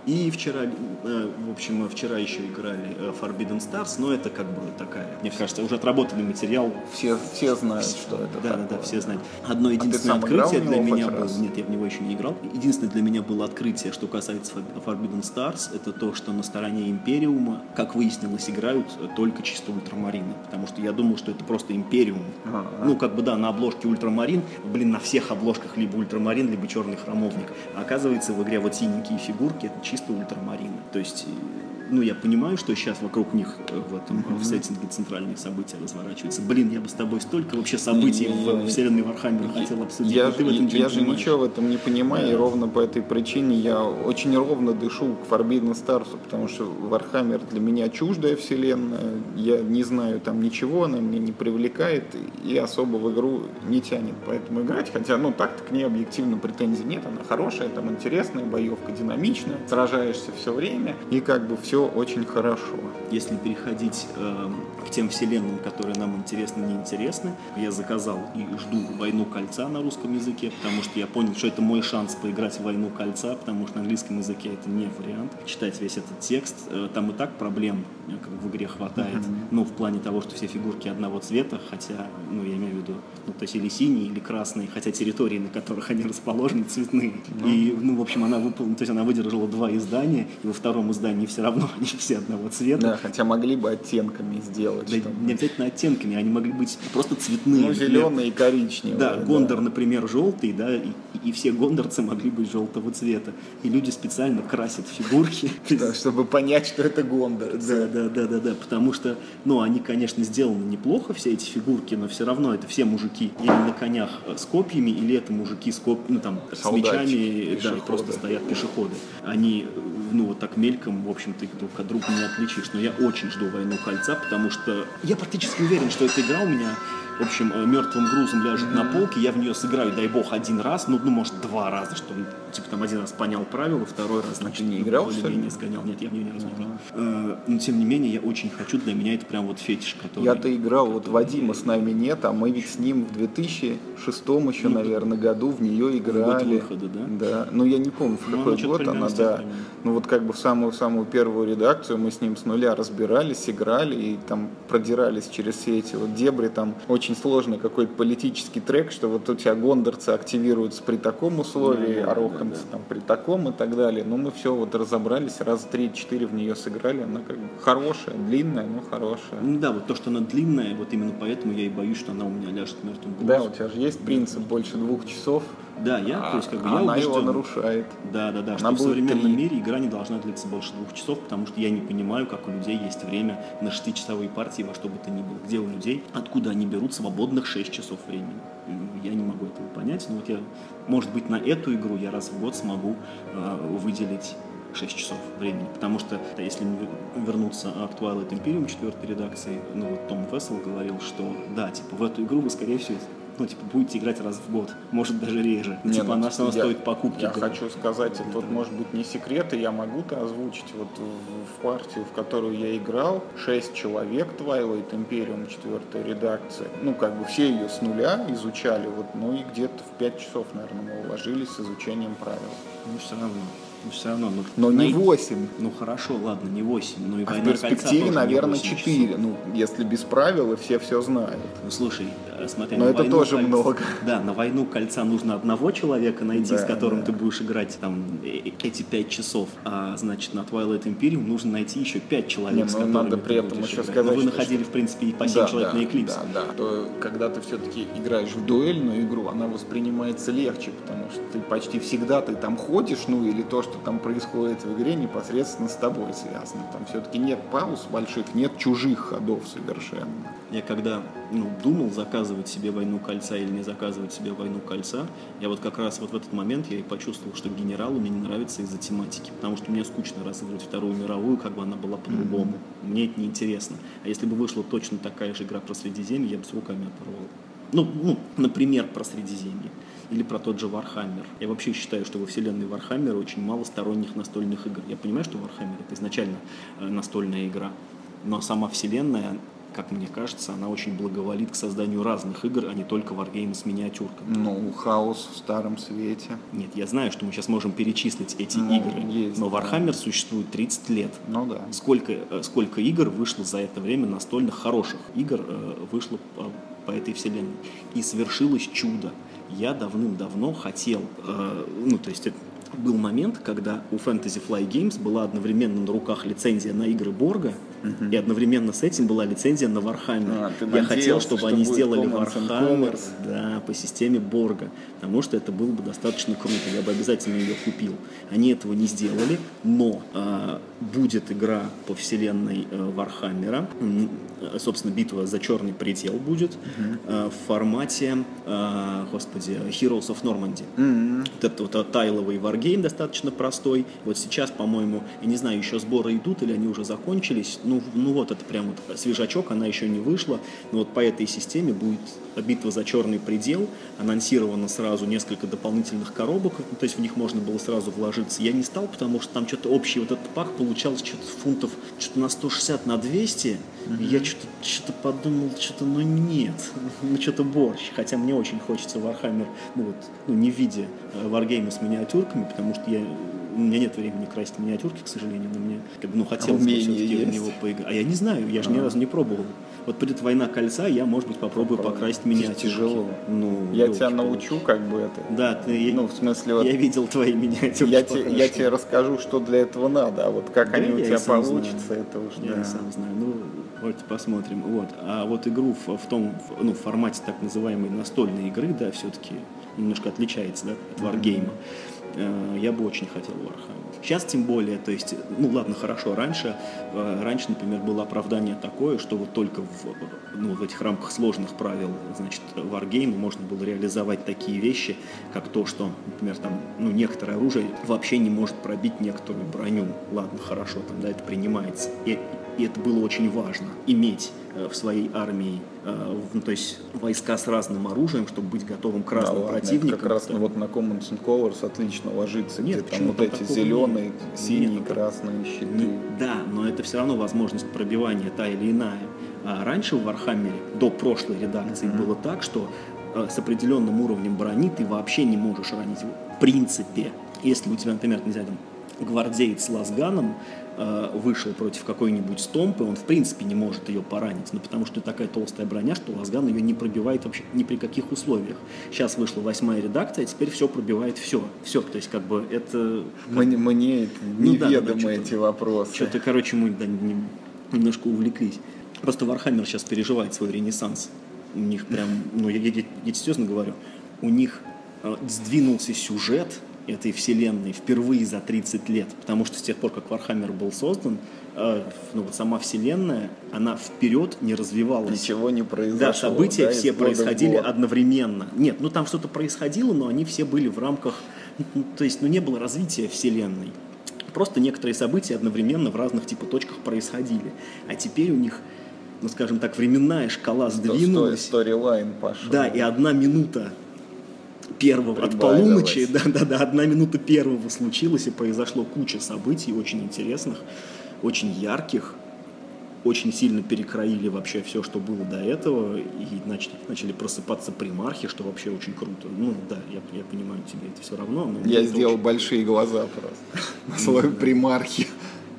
И вчера, э, в общем, мы вчера еще играли э, Forbidden Stars, но это как бы такая, мне кажется, уже отработанный материал. Все, все знают, что это Да, да, да, такое. все знают. Одно единственное играл открытие для меня было, раз? нет, я в него еще не играл. Единственное для меня было открытие, что касается Fo- Forbidden Stars, это то, что на стороне Империума, как выяснилось, играют э, только чисто ультрамарины. Потому что я думал, что это просто Империум. Ага. Ну, как бы да, на обложке ультрамарин, блин, на всех обложках либо ультрамарин, либо черный храмовник. А оказывается, в игре вот синенькие фигурки это чисто ультрамарины. То есть, э, ну, я понимаю, что сейчас вокруг них э, в этом в сеттинге центральные события разворачиваются. Блин, я бы с тобой столько вообще событий не, в вселенной Вархаммера хотел обсудить. Я, ты в этом я, я же ничего в этом не понимаю, и ровно по этой причине я очень ровно дышу к Forbidden Stars, потому что Warhammer для меня чуждая вселенная, я не знаю там ничего, она меня не привлекает и особо в игру не тянет, поэтому играть, хотя, ну, так-то к ней объективно претензий нет, она хорошая, там интересная, боевка динамичная, сражаешься все время, и как бы все очень хорошо. Если переходить эм, к тем вселенным, которые нам интересны, неинтересны, я заказал и жду «Войну кольца» на русском языке, потому что я понял, что это мой шанс поиграть в «Войну кольца», потому что на английском языке это не вариант. Читать весь этот текст, э, там и так проблем э, как в игре хватает. Ну, в плане того, что все фигурки одного цвета, хотя, ну, я имею в виду, ну, то есть или синие, или красные, хотя территории, на которых они расположены, цветные. И, ну, в общем, она выполнила, то есть она выдержала два издания, и во втором издании все равно они все одного цвета. Да, хотя могли бы оттенками сделать. Да, чтобы- не обязательно оттенками, они могли быть просто цветные. Ну, зеленый и коричневый. Да, Гондор, например, желтый, да, и, и все гондорцы могли быть желтого цвета. И люди специально красят фигурки. Да, чтобы понять, что это Гондор. Да, да, да, да, да, потому что, ну, они, конечно, сделаны неплохо, все эти фигурки, но все равно это все мужики или на конях э, с копьями, или это мужики с коп... ну, там, с мечами, да, пешеходы. просто стоят пешеходы. Они, э, ну, вот так мельком, в общем-то, друг от друга не отличишь. Но я очень жду «Войну кольца», потому что я практически уверен, что эта игра у меня в общем, э, мертвым грузом ляжет на полке, я в нее сыграю, дай бог, один раз, ну, ну может, два раза, что типа там один раз понял правила, второй раз, значит, не играл, не сгонял. Нет, я в нее ни разу не играл. Э, но, тем не менее, я очень хочу, для меня это прям вот фетиш, который... Я-то играл, вот Вадима с нами нет, а мы ведь с ним в 2006 еще, наверное, году в нее играли. Год выхода, да? Да, ну я не помню, в Ну, какой год она, да. Ну вот как бы в самую-самую первую редакцию мы с ним с нуля разбирались, играли и там продирались через все эти вот дебри, там очень сложный какой-то политический трек, что вот у тебя гондорцы активируются при таком условии, Да, да, а да, там при таком и так далее. Но мы все вот разобрались, раз три-четыре в нее сыграли, она как бы хорошая, длинная, но хорошая. Ну да, вот то, что она длинная, вот именно поэтому я и боюсь, что она у меня ляжет мертвым грузом. Да, у тебя же есть принцип больше двух часов, Да, я, то есть, как бы, я а она его нарушает. Да, да, да, что Она в будет современном три. мире игра не должна длиться больше двух часов, потому что я не понимаю, как у людей есть время на шестичасовые партии во что бы то ни было. Где у людей, откуда они берут свободных 6 часов времени. Я не могу этого понять, но вот я, может быть, на эту игру я раз в год смогу э, выделить 6 часов времени, потому что да, если вер- вернуться к Twilight Imperium четвертой редакции, ну вот Том Фессел говорил, что да, типа в эту игру вы скорее всего ну, типа, будете играть раз в год, может даже реже. Не, типа, ну, она равно я- стоит покупки. Я да. хочу сказать, это вот может быть не секрет, и я могу-то озвучить вот в, партию, в которую я играл, шесть человек Twilight Imperium четвертой редакции. Ну, как бы все ее с нуля изучали, вот, ну и где-то в пять часов, наверное, мы уложились с изучением правил. Ну, все равно. Ну, все равно. Ну, Но не най- восемь. Ну, хорошо, ладно, не 8. Ну, и А в перспективе, наверное, 8 четыре. часов. Ну, если без правил, и все все знают. Ну, слушай, э, смотри, Но это «Войну тоже кольца- много. Да, на «Войну кольца» нужно одного человека найти, с Да, которым да. ты будешь играть там э, эти пять часов. А, значит, на Twilight Imperium нужно найти еще пять человек, Не, с ну, которыми надо при этом еще играть. сказать, Но вы что- находили, в принципе, и по 7 Да, человек да, на Eclipse. Да, да. То, когда ты все-таки играешь в дуэльную игру, она воспринимается легче, потому что ты почти всегда ты там ходишь, ну или то, что там происходит в игре, непосредственно с тобой связано. Там все-таки нет пауз больших, нет чужих ходов совершенно. Я когда ну, думал, заказывать себе «Войну кольца» или не заказывать себе «Войну кольца», я вот как раз вот в этот момент я и почувствовал, что «Генералу» мне не нравится из-за тематики, потому что мне скучно разыгрывать Вторую мировую, как бы она была по-другому. Мне это неинтересно. А если бы вышла точно такая же игра про Средиземье, я бы с руками оторвал. Ну, ну, например, про Средиземье. Или про тот же Вархаммер. Я вообще считаю, что во вселенной Вархаммера очень мало сторонних настольных игр. Я понимаю, что Вархаммер это изначально э, настольная игра, но сама вселенная, как мне кажется, она очень благоволит к созданию разных игр, а не только варгеймы с миниатюрками. Ну, хаос в старом свете. Нет, я знаю, что мы сейчас можем перечислить эти Ну, игры, есть, но да. Вархаммер существует 30 лет. Ну да. Сколько, э, сколько игр вышло за это время настольных хороших игр э, вышло по, по этой вселенной. И свершилось чудо. Я давным-давно хотел, э, ну то есть это был момент, когда у Fantasy Flight Games была одновременно на руках лицензия на игры Борга, и одновременно с этим была лицензия на Warhammer. А, Я хотел, чтобы что они сделали Warhammer да, по системе Борга, потому что это было бы достаточно круто, я бы обязательно ее купил. Они этого не сделали, но а, будет игра по вселенной э, Вархаммера, э, собственно, битва за черный предел будет э, в формате, э, господи, Heroes of Normandy. Вот это вот э, тайловый варгейм достаточно простой. Вот сейчас, по-моему, я не знаю, еще сборы идут или они уже закончились. Ну, ну вот это прям вот свежачок, она еще не вышла. Но вот по этой системе будет битва за черный предел. Анонсировано сразу несколько дополнительных коробок, ну, то есть в них можно было сразу вложиться. Я не стал, потому что там что-то общий вот этот пак получался что-то фунтов что-то на 160, на 200. И я что-то что подумал, что-то, ну нет, ну что-то борщ. Хотя мне очень хочется Warhammer, ну вот, ну не в виде э, варгейма с миниатюрками, потому что я у меня нет времени красить миниатюрки, к сожалению, но мне как бы, ну, хотелось бы все-таки в него поиграть. А я не знаю, я же ни разу не пробовал. Вот придет война кольца, я, может быть, попробую Попробуй. покрасить миниатюрки. Тяжело. Ну, Я тебя ёлки-палки. научу, как бы это. Да, ты, Ну, в смысле, вот я видел твои миниатюрки. я, те- я тебе расскажу, что для этого надо, а вот как Да, они у тебя получатся, знаю. это уж Я да. и сам знаю. Ну, вот посмотрим. Вот. А вот игру в, в том, ну, в формате так называемой настольной игры, да, все-таки немножко отличается да, от варгейма. Э, я бы очень хотел Warhammer. Сейчас тем более, то есть, ну ладно, хорошо, раньше, э, раньше, например, было оправдание такое, что вот только в, ну, в этих рамках сложных правил, значит, Wargame можно было реализовать такие вещи, как то, что, например, там, ну, некоторое оружие вообще не может пробить некоторую броню. Ладно, хорошо, там, да, это принимается. И, и это было очень важно, иметь Э, в своей армии, э, ну, то есть войска с разным оружием, чтобы быть готовым к разным да, противникам. как раз да. вот на Commands and Colors отлично ложится, Нет, где там вот эти зеленые, нет. синие, нет, красные щиты. Не, да, но это все равно возможность пробивания та или иная. А раньше в Вархаммере, до прошлой редакции, mm-hmm. было так, что э, с определенным уровнем брони ты вообще не можешь ранить в принципе. Если у тебя, например, не знаю, там, гвардеец с лазганом, Э, вышел против какой-нибудь стомпы, он в принципе не может ее поранить, ну потому что такая толстая броня, что Лазган ее не пробивает вообще ни при каких условиях. Сейчас вышла восьмая редакция, а теперь все пробивает все. Все, то есть как бы это... Мне, мне ну, неведомы да, да, эти вопросы. Что-то, короче, мы да, немножко увлеклись. Просто Вархаммер сейчас переживает свой ренессанс. У них прям, ну я, я, я серьезно говорю, у них э, сдвинулся сюжет, этой вселенной впервые за 30 лет, потому что с тех пор, как Warhammer был создан, э, ну вот сама вселенная, она вперед не развивалась. Ничего не произошло. Да, события да, все происходили одновременно. Нет, ну там что-то происходило, но они все были в рамках, ну, то есть, ну не было развития вселенной. Просто некоторые события одновременно в разных типа точках происходили. А теперь у них ну, скажем так, временная шкала сдвинулась. Сторилайн пошел. Да, и одна минута первого, от полуночи, да, да, да, одна минута первого случилось и произошло куча событий очень интересных, очень ярких, очень сильно перекроили вообще все, что было до этого, и начали, начали просыпаться примархи, что вообще очень круто. Ну да, я, я понимаю, тебе это все равно. Но я сделал очень... большие глаза просто на слове примархи.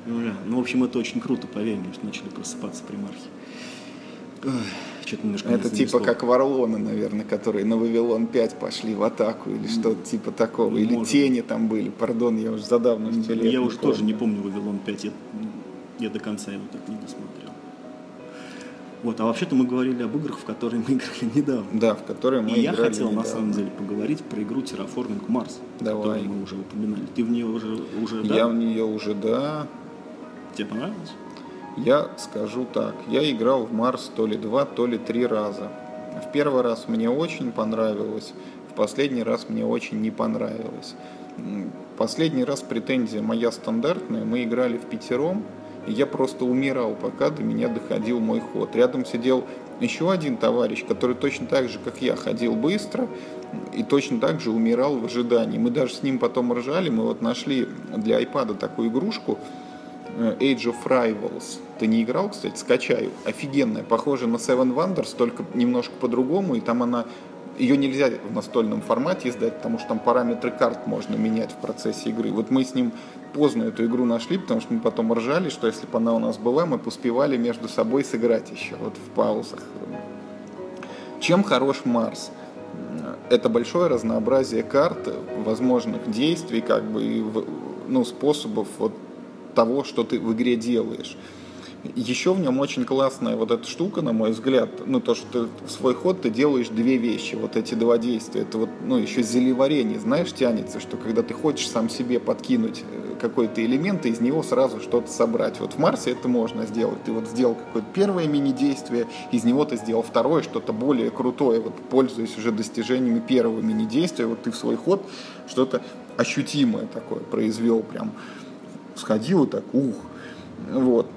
Ну, ну, в общем, это очень круто, поверь мне, что начали просыпаться примархи. Что-то немножко Это типа как Варлоны, наверное, которые на Вавилон 5 пошли в атаку или что-то типа такого. Или Может. тени там были. Пардон, я уже за давностью лет. Я уже тоже не помню Вавилон 5. Я, я до конца его так не досмотрел. Вот, а вообще-то мы говорили об играх, в которые мы играли недавно. Да, в которые мы И играли я хотел недавно. на самом деле поговорить про игру Terraforming Mars, Давай. которую мы уже упоминали. Ты в нее уже, уже да? Я в нее уже, да. Тебе понравилось? Я скажу так, я играл в Марс то ли два, то ли три раза. В первый раз мне очень понравилось, в последний раз мне очень не понравилось. Последний раз претензия моя стандартная, мы играли в пятером, и я просто умирал, пока до меня доходил мой ход. Рядом сидел еще один товарищ, который точно так же, как я, ходил быстро и точно так же умирал в ожидании. Мы даже с ним потом ржали, мы вот нашли для iPad такую игрушку, Age of Rivals. Ты не играл, кстати? Скачаю. Офигенная. Похожа на Seven Wonders, только немножко по-другому. И там она... Ее нельзя в настольном формате издать, потому что там параметры карт можно менять в процессе игры. Вот мы с ним поздно эту игру нашли, потому что мы потом ржали, что если бы она у нас была, мы поспевали между собой сыграть еще, вот в паузах. Чем хорош Марс? Это большое разнообразие карт, возможных действий, как бы, и, ну, способов вот того, что ты в игре делаешь. Еще в нем очень классная вот эта штука, на мой взгляд, ну то, что ты в свой ход ты делаешь две вещи, вот эти два действия, это вот, ну еще зелеварение, знаешь, тянется, что когда ты хочешь сам себе подкинуть э, какой-то элемент, и из него сразу что-то собрать. Вот в Марсе это можно сделать. Ты вот сделал какое-то первое мини-действие, из него ты сделал второе, что-то более крутое, вот пользуясь уже достижениями первого мини-действия, вот ты в свой ход что-то ощутимое такое произвел прям сходил и так, ух, вот.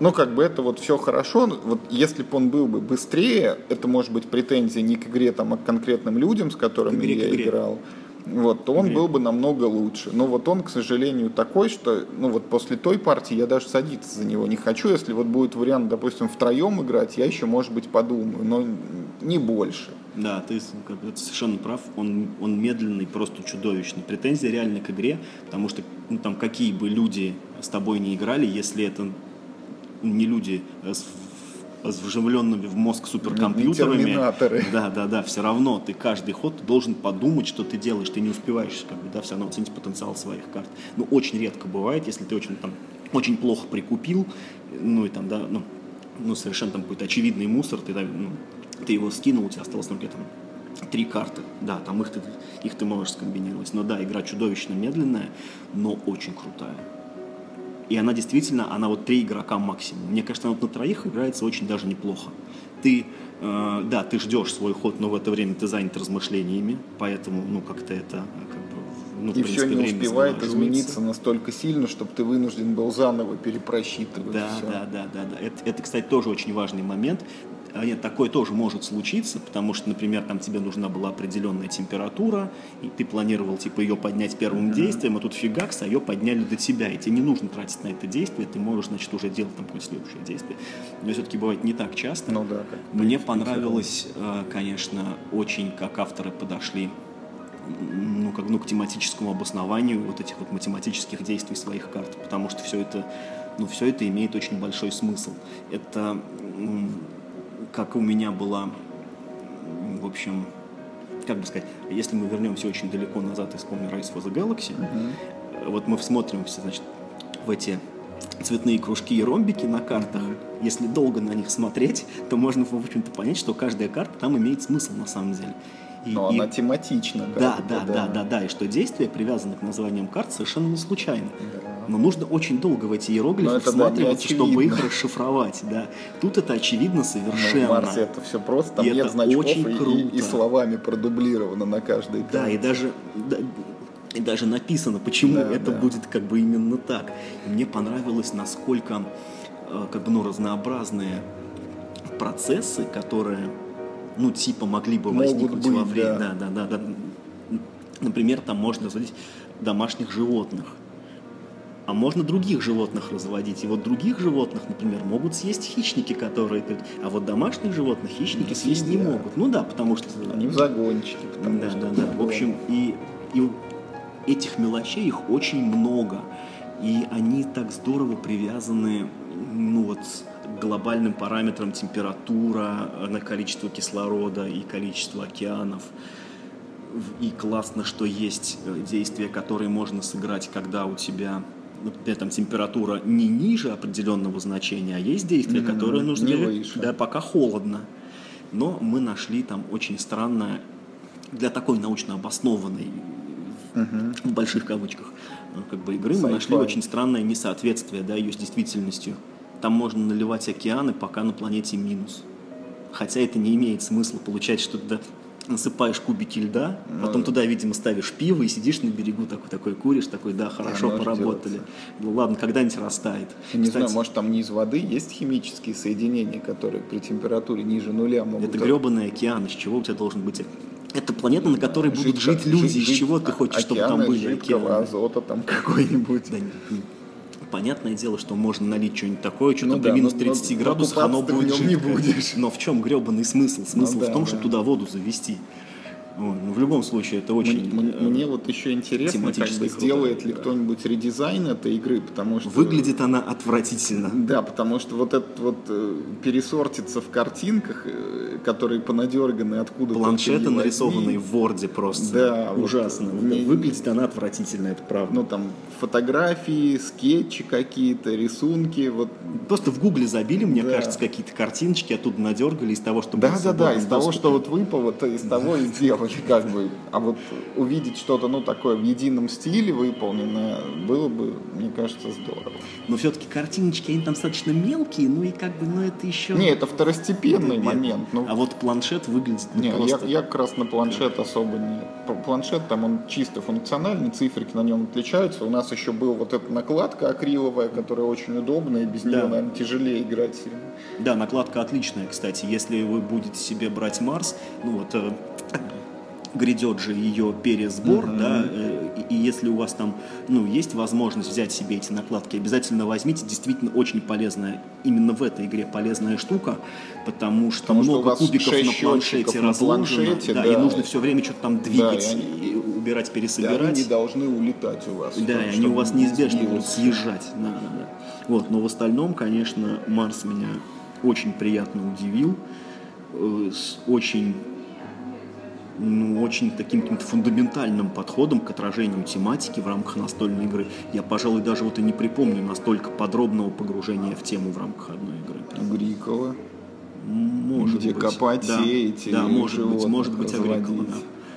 Но как бы это вот все хорошо, вот если бы он был бы быстрее, это может быть претензия не к игре, там, а к конкретным людям, с которыми игре, я играл, вот, то он игре. был бы намного лучше. Но вот он, к сожалению, такой, что, ну вот после той партии я даже садиться за него не хочу. Если вот будет вариант, допустим, втроем играть, я еще, может быть, подумаю, но не больше. Да, ты совершенно прав. Он, он медленный, просто чудовищный. Претензия реально к игре, потому что ну, там какие бы люди с тобой не играли, если это не люди с, с вживленными в мозг суперкомпьютерами, да, да, да, все равно ты каждый ход должен подумать, что ты делаешь, ты не успеваешь, как бы, да, все равно оценить потенциал своих карт. Ну, очень редко бывает, если ты очень там очень плохо прикупил, ну и там, да, ну, ну совершенно там какой-то очевидный мусор, ты, ну, ты его скинул, у тебя осталось только там три карты. Да, там их ты, их ты можешь скомбинировать. Но да, игра чудовищно медленная, но очень крутая. И она действительно, она вот три игрока максимум. Мне кажется, она вот на троих играется очень даже неплохо. Ты, э, да, ты ждешь свой ход, но в это время ты занят размышлениями, поэтому, ну, как-то это как бы, ну, И принципе, все не успевает измениться настолько сильно, чтобы ты вынужден был заново перепросчитывать Да, всё. да, да, да, да. Это, это, кстати, тоже очень важный момент. А Нет, такое тоже может случиться, потому что, например, там тебе нужна была определенная температура, и ты планировал, типа, ее поднять первым действием, а тут фигакс, а ее подняли до тебя, и тебе не нужно тратить на это действие, ты можешь, значит, уже делать там какое-то следующее действие. Но все-таки бывает не так часто. Ну да, как Мне понравилось, э, конечно, очень, как авторы подошли ну, как, ну, к тематическому обоснованию вот этих вот математических действий своих карт, потому что все это, ну, все это имеет очень большой смысл. Это, как у меня была, в общем, как бы сказать, если мы вернемся очень далеко назад и вспомним Rise for the Galaxy, э, вот мы всмотримся, значит, в эти цветные кружки и ромбики на картах, если долго на них смотреть, то можно, в общем-то, понять, что каждая карта там имеет смысл на самом деле. И- Но и- она тематична. да, бы, да, да, да, да, и что действие привязано к названиям карт совершенно не случайно. Но нужно очень долго в эти иероглифы это, да, всматриваться, не чтобы их расшифровать. Да. Тут это очевидно Но совершенно. в Марсе это все просто, там И нет это значков очень и- круто. и словами продублировано на каждой Да, и карте. даже, да, и даже написано, почему Да, это да. будет как бы именно так. И мне понравилось, насколько э, как бы, ну, разнообразные процессы, которые, ну, типа, могли бы Могут возникнуть быть, во время. да. Да, да, да, да. Например, там можно разводить домашних животных. А можно других животных разводить. И вот других животных, например, могут съесть хищники, которые... А вот домашних животных хищники Не съесть не съедят. могут. Ну да, потому что... Они в загончике, Да, что... да, да. В общем, и, и этих мелочей их очень много. И они так здорово привязаны ну, вот, глобальным параметрам температура, э, на количество кислорода и количество океанов. И классно, что есть э, действия, которые можно сыграть, когда у тебя например, там температура не ниже определенного значения, а есть действия, которые нужно не делать, выше. да, пока холодно. Но мы нашли там очень странное для такой научно обоснованной в больших кавычках э, как бы игры мы нашли очень странное несоответствие да, ее с действительностью. Там можно наливать океаны, пока на планете минус. Хотя это не имеет смысла получать, что ты насыпаешь кубики льда, потом Ну, туда, видимо, ставишь пиво и сидишь на берегу такой, такой куришь, такой, да, хорошо, может поработали. Ну ладно, когда-нибудь растает. Я Не Кстати, знаю, может там не из воды есть химические соединения, которые при температуре ниже нуля могут... это гребаный океан, из чего у тебя должен быть... Это планета, на которой будут жить, люди, из жить- чего ты хочешь, чтобы там океаны были жидкого океаны. азота там какой-нибудь. Да. Понятное дело, что можно налить что-нибудь такое, что Ну там да, минус но- 30 но градусов оно будет нем не жидкое. будешь. Но в чем гребаный смысл? Смысл Ну да, в том, да. чтобы туда воду завести. Ой, ну, в любом случае, это очень... Мне, э, мне вот еще интересно, как бы сделает ли игра. кто-нибудь редизайн этой игры, потому что... Выглядит она отвратительно. Да, потому что вот этот вот э, пересортится в картинках, э, которые понадерганы откуда Планшеты, нарисованные в Ворде просто. Да, Ужасно. Вот мне- Выглядит она отвратительно, это правда. Ну там фотографии, скетчи какие-то, рисунки, вот Просто в Гугле забили, мне Да. кажется, какие-то картиночки, оттуда надергали из того, что Да, да, да, свободном из того, что вот выпало, то из того и сделали, как бы. А вот увидеть что-то, ну, такое в едином стиле выполненное, было бы, мне кажется, здорово. Но все-таки картиночки, они там достаточно мелкие, ну и как бы, ну это еще... Не, это второстепенный Нет. момент. Ну, А вот планшет выглядит ну, не, я, просто... я как раз на планшет особо не... Планшет там он чисто функциональный, циферки на нем отличаются. У нас еще была вот эта накладка акриловая, которая очень удобная, и без нее, Да. наверное, тяжелее играть. Да, накладка отличная, кстати. Если вы будете себе брать Марс, ну вот э, грядет же ее пересбор, Мгм. да, э, и, и если у вас там, ну, есть возможность взять себе эти накладки, обязательно возьмите. Действительно очень полезная, именно в этой игре полезная штука, потому что Потому что много вас кубиков на планшете счетчиков на разложено, планшете, да, да. и нужно все время что-то там двигать, и они- убирать, И пересобирать. они не должны улетать у вас. Да, и они у вас не неизбежно будут съезжать. Да, да, да. Вот, но в остальном, конечно, Марс меня очень приятно удивил. э, очень, ну, очень таким каким-то фундаментальным подходом к отражению тематики в рамках настольной игры. Я, пожалуй, даже вот и не припомню настолько подробного погружения в тему в рамках одной игры. Грикова. Может Где быть. копать, да. сеять Да, может быть, может быть, Агрикола, разводить. да.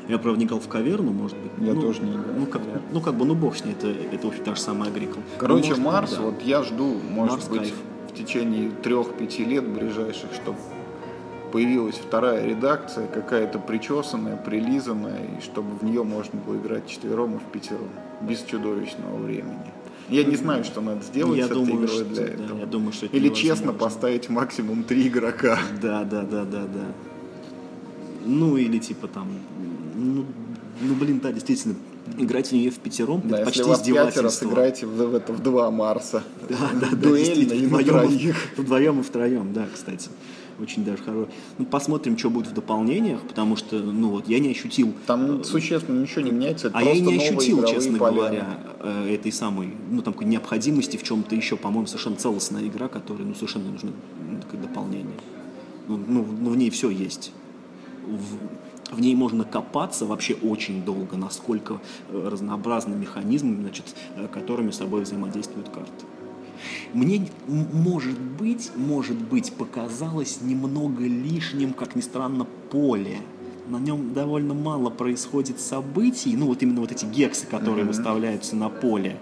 Я, правда, не играл в каверну, может быть. Я Ну, тоже не играл Ну как, ну, как бы, ну, бог с ней, это, это в общем, та же самая Агрикола. Короче, Ну, может быть, Марс, да. вот я жду, может Марс быть, кайф. в течение трех-пяти лет ближайших, чтобы появилась вторая редакция, какая-то причесанная, прилизанная, и чтобы в нее можно было играть четвером и в пятером, без чудовищного времени. Я не знаю, что надо сделать Я с этой думаю, игрой что- для да, этого. я думаю, что это Или честно поставить максимум три игрока. Да, да, да, да, да. Ну, или типа там, ну, ну блин, да, действительно, играть в нее в пятером, Да, это если почти пятеро, издевательство. сыграйте в, в это в два Марса. Да, да, да, Дуэльно и на вдвоем, вдвоем и втроем, да, кстати. Очень даже хорошо. Ну, посмотрим, что будет в дополнениях, потому что, ну вот, я не ощутил Там существенно ничего не меняется, это А я и не ощутил, честно поля. говоря, э, этой самой, ну, там, какой необходимости в чем-то еще, по-моему, совершенно целостная игра, которая, ну, совершенно нужно ну, такое дополнение. Ну, ну, ну, в ней все есть. В, в ней можно копаться вообще очень долго, насколько э, разнообразны механизмы, значит, э, которыми с собой взаимодействуют карты. Мне, может быть, может быть, показалось немного лишним, как ни странно, поле. На нем довольно мало происходит событий, ну вот именно вот эти гексы, которые выставляются на поле.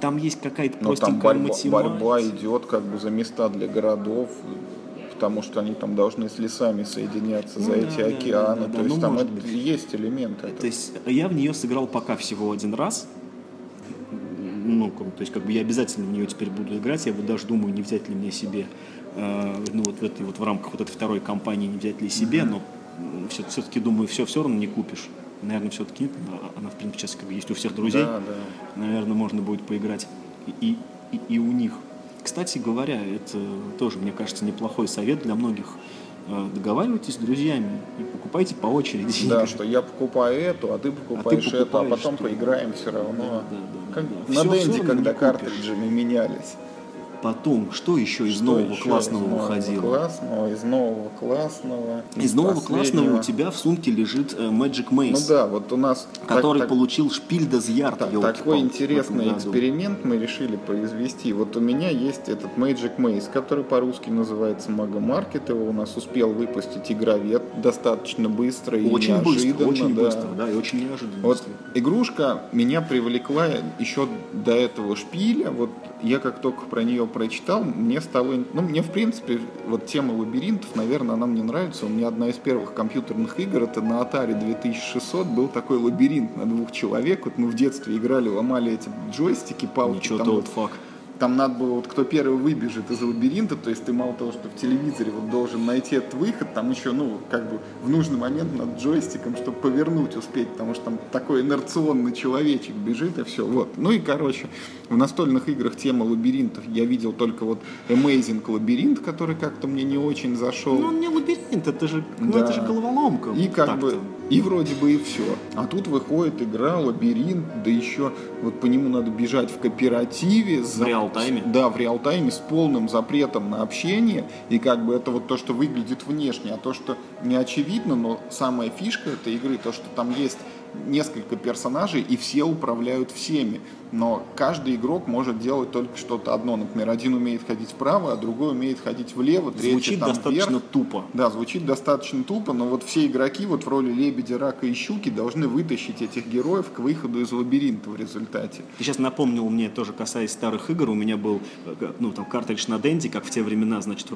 Там есть какая-то там простенькая борьба, математика. борьба идет как бы за места для городов, потому что они там должны с лесами соединяться за Ну да, эти да, океаны. да, да, То да. есть Ну, там это быть. есть элемент. этого. То есть я в нее сыграл пока всего один раз. Ну, как- то есть как бы я обязательно в нее теперь буду играть. Я вот даже думаю, не взять ли мне себе, э, ну вот в этой вот в рамках вот этой второй кампании не взять ли себе, но все, все-таки думаю, все все равно не купишь. Наверное, все-таки нет. Она- Она, в принципе, сейчас как бы есть у всех друзей. Да, да. Наверное, можно будет поиграть и, и, и у них. Кстати говоря, это тоже, мне кажется, неплохой совет для многих. Э, Договаривайтесь с друзьями и покупайте по очереди. Да, что я покупаю эту, а ты покупаешь эту, а потом что? поиграем все равно. Да, да, да, Как да. на Денди, всё равно когда картриджами менялись. Потом, что еще из Что нового еще классного из нового выходило? Классного, из нового классного. Из нового последнего. классного у тебя в сумке лежит э, Magic Maze, Ну да, вот у нас который так- получил шпиль des Яр, Так- такой интересный эксперимент мы решили произвести. Вот у меня есть этот Magic Maze, который по-русски называется Маркет. Его у нас успел выпустить игровед достаточно быстро и Очень быстро, неожиданно. очень да. быстро, да, и очень неожиданно. Вот игрушка меня привлекла еще до этого шпиля. Вот я как только про нее прочитал, мне стало... Ну, мне, в принципе, вот тема лабиринтов, наверное, она мне нравится. У меня одна из первых компьютерных игр, это на Atari 2600, был такой лабиринт на двух человек. Вот мы в детстве играли, ломали эти джойстики, палки. Ничего там вот факт. там надо было, вот кто первый выбежит из лабиринта, то есть ты мало того, что в телевизоре вот должен найти этот выход, там еще, ну, как бы в нужный момент над джойстиком, чтобы повернуть успеть, потому что там такой инерционный человечек бежит и все, вот. Ну и, короче, в настольных играх тема лабиринтов я видел только вот Amazing лабиринт, который как-то мне не очень зашел. Ну, он не лабиринт, это же, ну, Да. это же головоломка. И как Так-то. бы, и вроде бы и все. А тут выходит игра, лабиринт, да еще вот по нему надо бежать в кооперативе. В реал-тайме? Да, в реал-тайме с полным запретом на общение. И как бы это вот то, что выглядит внешне, а то, что не очевидно, но самая фишка этой игры, то, что там есть несколько персонажей, и все управляют всеми. Но каждый игрок может делать только что-то одно. Например, один умеет ходить вправо, а другой умеет ходить влево, третий Звучит там достаточно вверх. тупо. Да, звучит достаточно тупо, но вот все игроки вот в роли лебедя, рака и щуки должны вытащить этих героев к выходу из лабиринта в результате. Ты сейчас напомнил мне, тоже касаясь старых игр, у меня был э, ну, там, картридж на Денди, как в те времена, значит,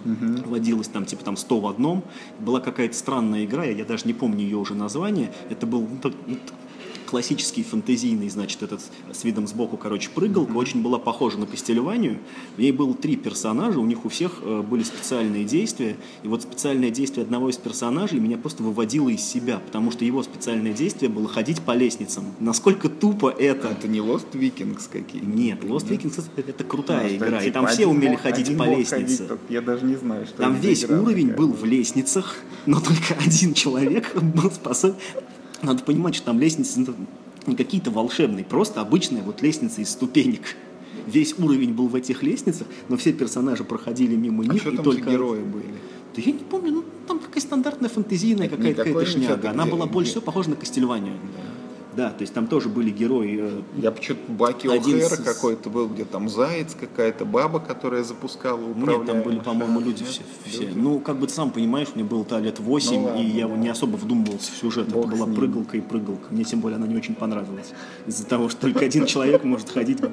водилось там типа там 100 в одном. Была какая-то странная игра, я, даже не помню ее уже название. Это был ну, ну, классический фэнтезийный, значит, этот с видом сбоку, короче, прыгалка, очень была похожа на Кастельванию. В ней было три персонажа, у них у всех э, были специальные действия, и вот специальное действие одного из персонажей меня просто выводило из себя, потому что его специальное действие было ходить по лестницам. Насколько тупо это? Это не Lost Vikings какие Нет, Lost Vikings это, это крутая Ну, игра, и типа, там все умели мог- ходить по лестнице. ходить, я даже не знаю, что Там весь игра уровень такая. был в лестницах, но только один человек был способен. Надо понимать, что там лестницы ну, не какие-то волшебные, просто обычная вот лестница из ступенек. Весь уровень был в этих лестницах, но все персонажи проходили мимо А них, что и там только герои были? Да я не помню, ну там какая стандартная фантазийная какая-то не шняга. Она была больше всего похожа на Кастельванию. Да, то есть там тоже были герои. э, Я почему-то Баки Один О'Хэра с- какой-то был, где там заяц, какая-то баба, которая запускала управляемые Нет, там были, по-моему, люди все, все. Люди? Ну, как бы ты сам понимаешь, мне было то лет 8, Ну ладно, и я да. не особо вдумывался в сюжет. Бог Это была прыгалка и прыгалка. Мне тем более она не очень понравилась. Из-за того, что только один человек может ходить да,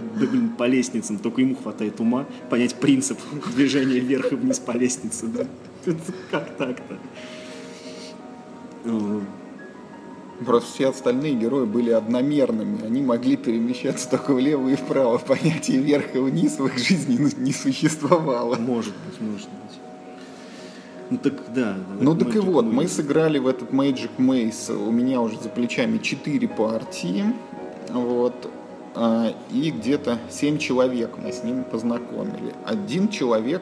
по лестницам, только ему хватает ума понять принцип движения вверх и вниз по лестнице. да. Как так-то? Просто все остальные герои были одномерными. Они могли перемещаться только влево и вправо. Понятие вверх и вниз в их жизни не существовало. Может быть, может быть. Ну так да. Ну так и вот, Maze. мы сыграли в этот Magic Maze, у меня уже за плечами 4 партии, вот, а, и где-то 7 человек мы с ним познакомили. Один человек,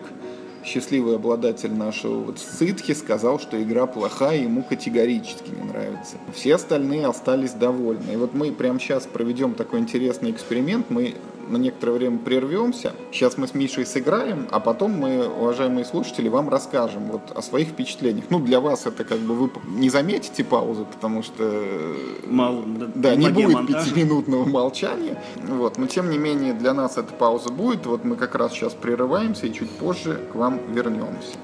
счастливый обладатель нашего вот ситхи, сказал, что игра плохая, ему категорически не нравится. Все остальные остались довольны. И вот мы прямо сейчас проведем такой интересный эксперимент, мы на некоторое время прервемся. Сейчас мы с Мишей сыграем, а потом мы, уважаемые слушатели, вам расскажем вот о своих впечатлениях. Ну, для вас это как бы вы не заметите паузы, потому что э, Мало, да, не будет монтажа. пятиминутного молчания. Вот. Но тем не менее для нас эта пауза будет. Вот мы как раз сейчас прерываемся и чуть позже к вам вернемся.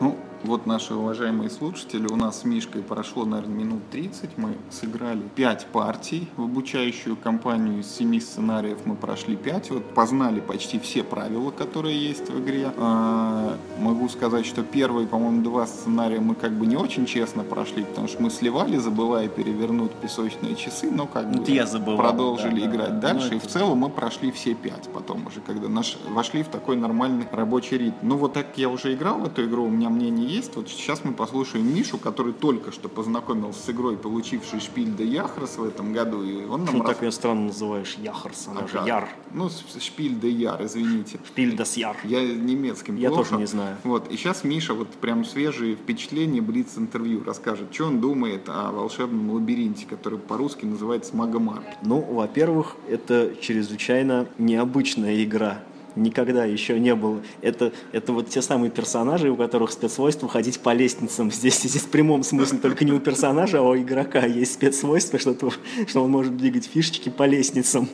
Ну, вот наши уважаемые слушатели, у нас с Мишкой прошло, наверное, минут 30. Мы сыграли 5 партий в обучающую кампанию. Из 7 сценариев мы прошли 5. Вот познали почти все правила, которые есть в игре. А, могу сказать, что первые, по-моему, два сценария мы как бы не очень честно прошли, потому что мы сливали, забывая перевернуть песочные часы, но как Ну, бы я забывал, продолжили да, да. играть Ну, дальше. и это- в целом мы прошли все пять потом уже, когда наш, вошли в такой нормальный рабочий ритм. Ну вот так я уже играл в эту игру, у меня мнение есть. Вот сейчас мы послушаем Мишу, который только что познакомился с игрой, получивший шпиль де Яхрос в этом году. И он нам Почему так ее странно называешь? Яхарс, она же Ага. Яр. Ну, шпиль де Яр, извините. Пильдас Яр. Я немецким Я плохо. тоже не знаю. Вот, и сейчас Миша вот прям свежие впечатления, блиц интервью расскажет, что он думает о волшебном лабиринте, который по-русски называется Магомар. Ну, во-первых, это чрезвычайно необычная игра. Никогда еще не было. Это, это вот те самые персонажи, у которых спецсвойство ходить по лестницам. Здесь, здесь в прямом смысле только не у персонажа, а у игрока есть спецсвойство, что, то- что он может двигать фишечки по лестницам.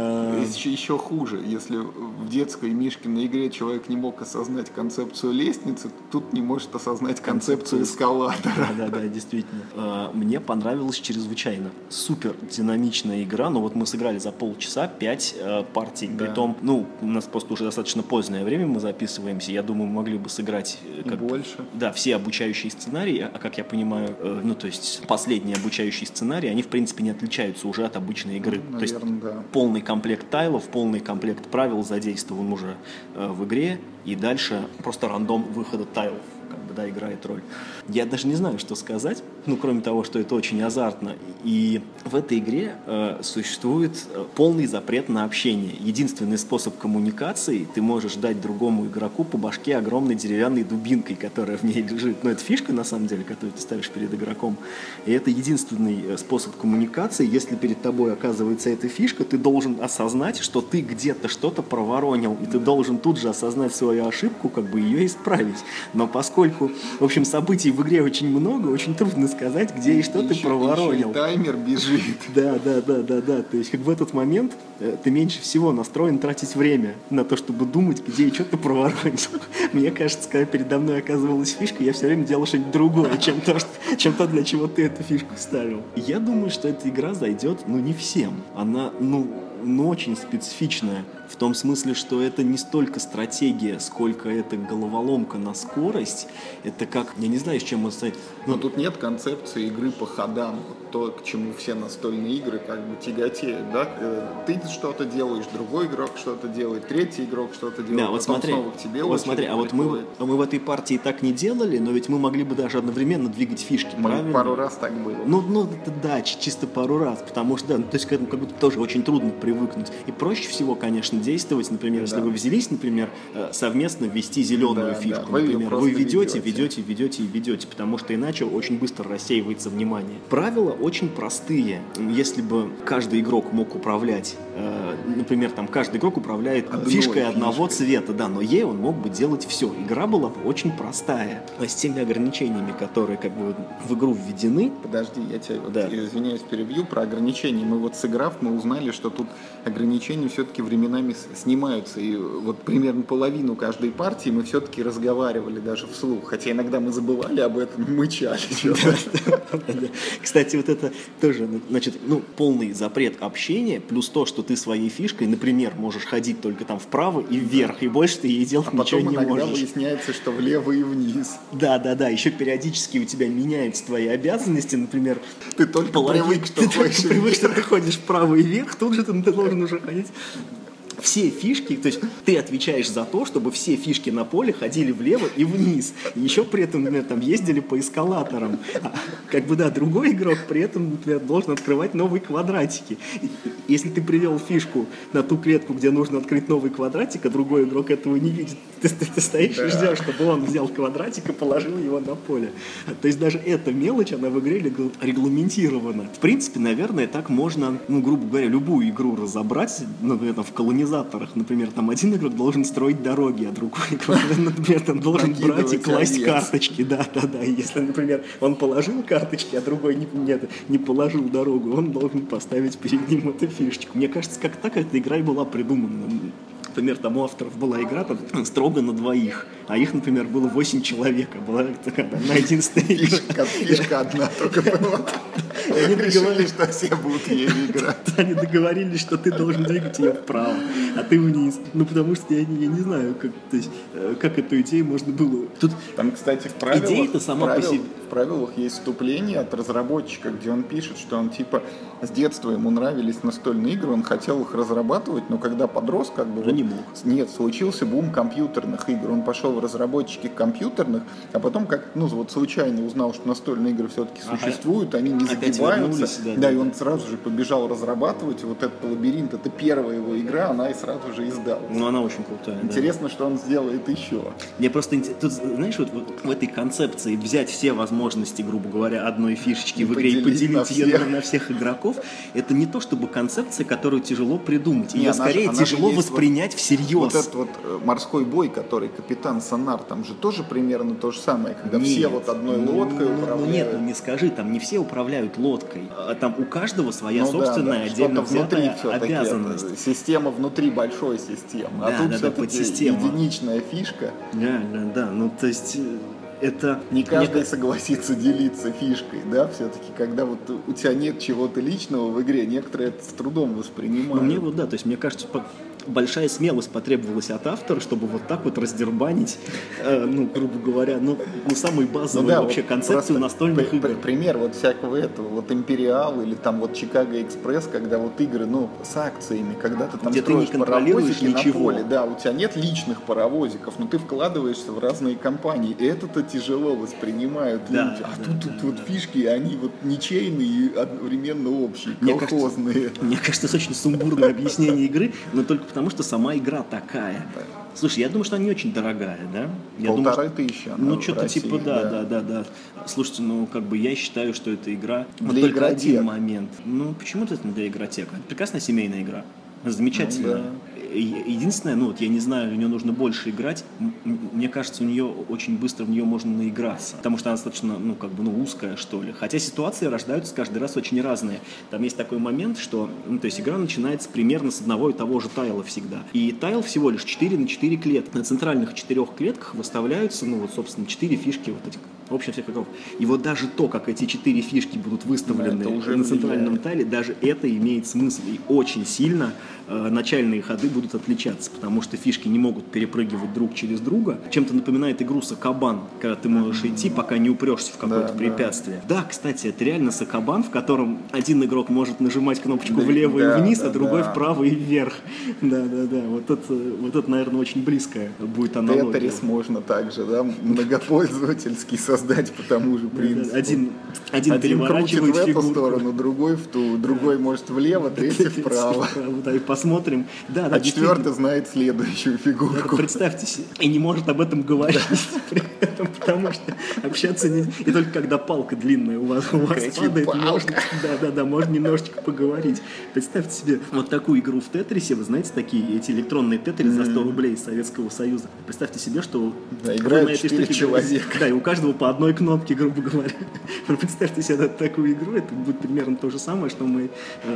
Э, Еще, еще хуже, если в детской Мишкиной игре человек не мог осознать концепцию лестницы, тут не может осознать концепцию эскалатора. Да, да, да, действительно. Э, Мне понравилось чрезвычайно. Супер динамичная игра. Но вот мы сыграли за полчаса 5 партий. Да. Притом, ну, у нас просто уже достаточно позднее время мы записываемся. Я думаю, мы могли бы сыграть э, как больше. Да, все обучающие сценарии, а как я понимаю, э, ну то есть последние обучающие сценарии, они в принципе не отличаются уже от обычной игры. то есть Наверное, да. полный комплект тайлов, полный комплект правил задействован уже э, в игре, и дальше просто рандом выхода тайлов бы, да, играет роль. Я даже не знаю, что сказать, ну, кроме того, что это очень азартно. И в этой игре э, существует э, полный запрет на общение. Единственный способ коммуникации – ты можешь дать другому игроку по башке огромной деревянной дубинкой, которая в ней лежит. Но это фишка, на самом деле, которую ты ставишь перед игроком. И это единственный э, способ коммуникации. Если перед тобой оказывается эта фишка, ты должен осознать, что ты где-то что-то проворонил, и ты должен тут же осознать свою ошибку, как бы ее исправить. Но поскольку, в общем, событий в игре очень много, очень трудно сказать, где и что ты Еще- проворонил. еще и таймер бежит. Да, да, да, да, да. То есть как в этот момент э, ты меньше всего настроен тратить время на то, чтобы думать, где и что ты проворонил. Мне кажется, когда передо мной оказывалась фишка, я все время делал что-нибудь другое, чем то, что- чем то, для чего ты эту фишку ставил. Я думаю, что эта игра зайдет, ну, не всем. Она, ну, ну, очень специфичная. В том смысле, что это не столько стратегия, сколько это головоломка на скорость. Это как, я не знаю, с чем это сказать. Но тут нет концепции игры по ходам. Вот то, к чему все настольные игры как бы тяготеют, да? Э, Ты что-то делаешь, другой игрок что-то делает, третий игрок что-то делает, Да, вот смотри, снова к тебе вот смотри, а вот мы, приходит. а мы в этой партии так не делали, но ведь мы могли бы даже одновременно двигать фишки, Мы правильно? пару раз так было. Ну, ну, это да, чи- чисто пару раз, потому что, да, ну, то есть к этому как будто тоже очень трудно привыкнуть. И проще всего, конечно, должен действовать, например, если Да. вы взялись, например, э, совместно ввести зеленую Да, фишку, да. Вы например, вы ведете, ведете. ведете, и ведете, потому что иначе очень быстро рассеивается внимание. Правила очень простые. Если бы каждый игрок мог управлять, э, например, там каждый игрок управляет Одной фишкой одного фишкой. цвета, да, но ей он мог бы делать все. Игра была бы очень простая. А с теми ограничениями, которые как бы в игру введены, Подожди, я тебя вот, Да. извиняюсь, перебью про ограничения. Мы вот сыграв, мы узнали, что тут ограничения все-таки временами с- снимаются. И вот примерно половину каждой партии мы все-таки разговаривали даже вслух. Хотя иногда мы забывали об этом, мычали. Кстати, вот это тоже, значит, ну, полный запрет общения, плюс то, что ты своей фишкой, например, можешь ходить только там вправо и вверх, и больше ты ей делать А ничего потом не можешь. выясняется, что влево и вниз. Да, да, да. Еще периодически у тебя меняются твои обязанности, например, Ты только привык, что ты привык, что ты ходишь вправо и вверх, тут же ты должен уже ходить. Все фишки, то есть ты отвечаешь за то, чтобы все фишки на поле ходили влево и вниз. И еще при этом, например, там ездили по эскалаторам. А, как бы, да, другой игрок при этом, например, должен открывать новые квадратики. И- Если ты привел фишку на ту клетку, где нужно открыть новый квадратик, а другой игрок этого не видит, ты, ты- ты стоишь и Да. ждешь, чтобы он взял квадратик и положил его на поле. То есть даже эта мелочь, она в игре регл- регламентирована. В принципе, наверное, так можно, ну, грубо говоря, любую игру разобрать, например, там, в колонизаторах, например, там один игрок должен строить дороги, а другой игрок, например, там должен брать и класть овец. карточки, да, да, да. И если, например, он положил карточки, а другой не, нет, не положил дорогу, он должен поставить перед ним эту фишечку. Мне кажется, как так эта игра и была придумана. Например, там у авторов была игра там, строго на двоих, а их, например, было 8 человек, а была такая одна единственная. Фишка, фишка одна только была. Они Решили, договорились, что все будут ею играть. они договорились, что ты должен двигать ее вправо, а ты вниз. Ну, потому что я, не- я не знаю, как, то есть, э, как эту идею можно было... Тут Там, кстати, в правилах, Идея-то сама в по правил- себе- в правилах есть вступление от разработчика, где он пишет, что он типа с детства ему нравились настольные игры, он хотел их разрабатывать, но когда подрос, как бы... Уже не мог. Нет, случился бум компьютерных игр. Он пошел в разработчики компьютерных, а потом как, ну, вот случайно узнал, что настольные игры все-таки Ага. существуют, они не Опять вернулись, да, да, да, и да. он сразу же побежал разрабатывать вот этот лабиринт. Это первая его игра, она и сразу же издалась. Ну, она очень крутая. да. Интересно, что он сделает еще. Мне просто тут, знаешь, вот, вот в этой концепции взять все возможности, грубо говоря, одной фишечки И в игре и поделить на ее на, на всех игроков, это не то чтобы концепция, которую тяжело придумать. Ее скорее она же тяжело есть вот- воспринять всерьез. Вот этот вот э, морской бой, который капитан Сонар, там же тоже примерно то же самое, когда все Нет. вот одной Ну, лодкой ну, ну, управляют. нет, ну не скажи, там не все управляют лодкой. А Там у каждого своя Ну да, собственная да, отдельно что-то внутри взятая обязанность. это, система внутри большой системы. Да, а тут да, да, все-таки подсистема. единичная фишка. Да, да, да. Ну, то есть э, это... Не мне каждый ка- согласится делиться фишкой, да, все-таки, когда вот у тебя нет чего-то личного в игре, некоторые это с трудом воспринимают. Ну, мне вот, да, то есть мне кажется, по- большая смелость потребовалась от автора, чтобы вот так вот раздербанить, э, ну, грубо говоря, ну, ну самую базовую вообще вот концепцию просто настольных при- игр. при- пример вот всякого этого, вот Империал или там вот Чикаго Экспресс, когда вот игры, ну, с акциями, когда ты там Где ты не строишь паровозики ничего. на поле, да, у тебя нет личных паровозиков, но ты вкладываешься в разные компании, и это-то тяжело воспринимают Да, люди. А да, тут, да, тут вот фишки, они вот ничейные и одновременно общие, Мне кажется, колхозные. Мне кажется, это очень сумбурное объяснение игры, но только потому, что сама игра такая. Слушай, я думаю, что она не очень дорогая, да? Я Полторы думаю, тысячи она Ну, что-то России, типа, да, да. да, да, да. Слушайте, ну, как бы я считаю, что эта игра... Вот Для только игротек. один момент. Ну, почему-то это не для игротека. Это прекрасная семейная игра. Замечательная. Ну, Е- Единственное, ну вот я не знаю, в нее нужно больше играть. Мне кажется, у нее очень быстро в нее можно наиграться. Потому что она достаточно, ну, как бы, ну, узкая, что ли. Хотя ситуации рождаются каждый раз очень разные. Там есть такой момент, что, ну, то есть игра начинается примерно с одного и того же тайла всегда. И тайл всего лишь 4 на 4 клетки. На центральных четырех клетках выставляются, ну, вот, собственно, 4 фишки вот этих в общем, всех игроков. И вот даже то, как эти четыре фишки будут выставлены Да, уже на центральном влияет. тайле, даже это имеет смысл. И очень сильно начальные ходы будут отличаться, потому что фишки не могут перепрыгивать друг через друга. Чем-то напоминает игру Сакабан, когда ты можешь идти, пока не упрешься в какое-то Да, да. препятствие. Да. кстати, это реально Сакабан, в котором один игрок может нажимать кнопочку Да, влево да, и вниз, да, а другой да. вправо и вверх. Да, да, да. Вот это, вот это, наверное, очень близкое будет аналогия. Тетрис можно также, да, многопользовательский со создать по тому же принципу. Один, один, Один крутит переворачивает в эту фигурку. сторону, другой в ту, другой может влево, третий вправо. Да, и посмотрим. Да, да, А четвертый знает следующую фигурку. Представьте себе, и не может об этом говорить при этом, потому что общаться не... И только когда палка длинная у вас, у вас падает, можно, да, да, да, можно немножечко поговорить. Представьте себе вот такую игру в Тетрисе, вы знаете, такие эти электронные Тетрис за 100 рублей из Советского Союза. Представьте себе, что Да, играют на этой четыре штуке человека. Да, и у каждого по одной кнопке, грубо говоря. Представьте себе такую игру, это будет примерно то же самое, что мы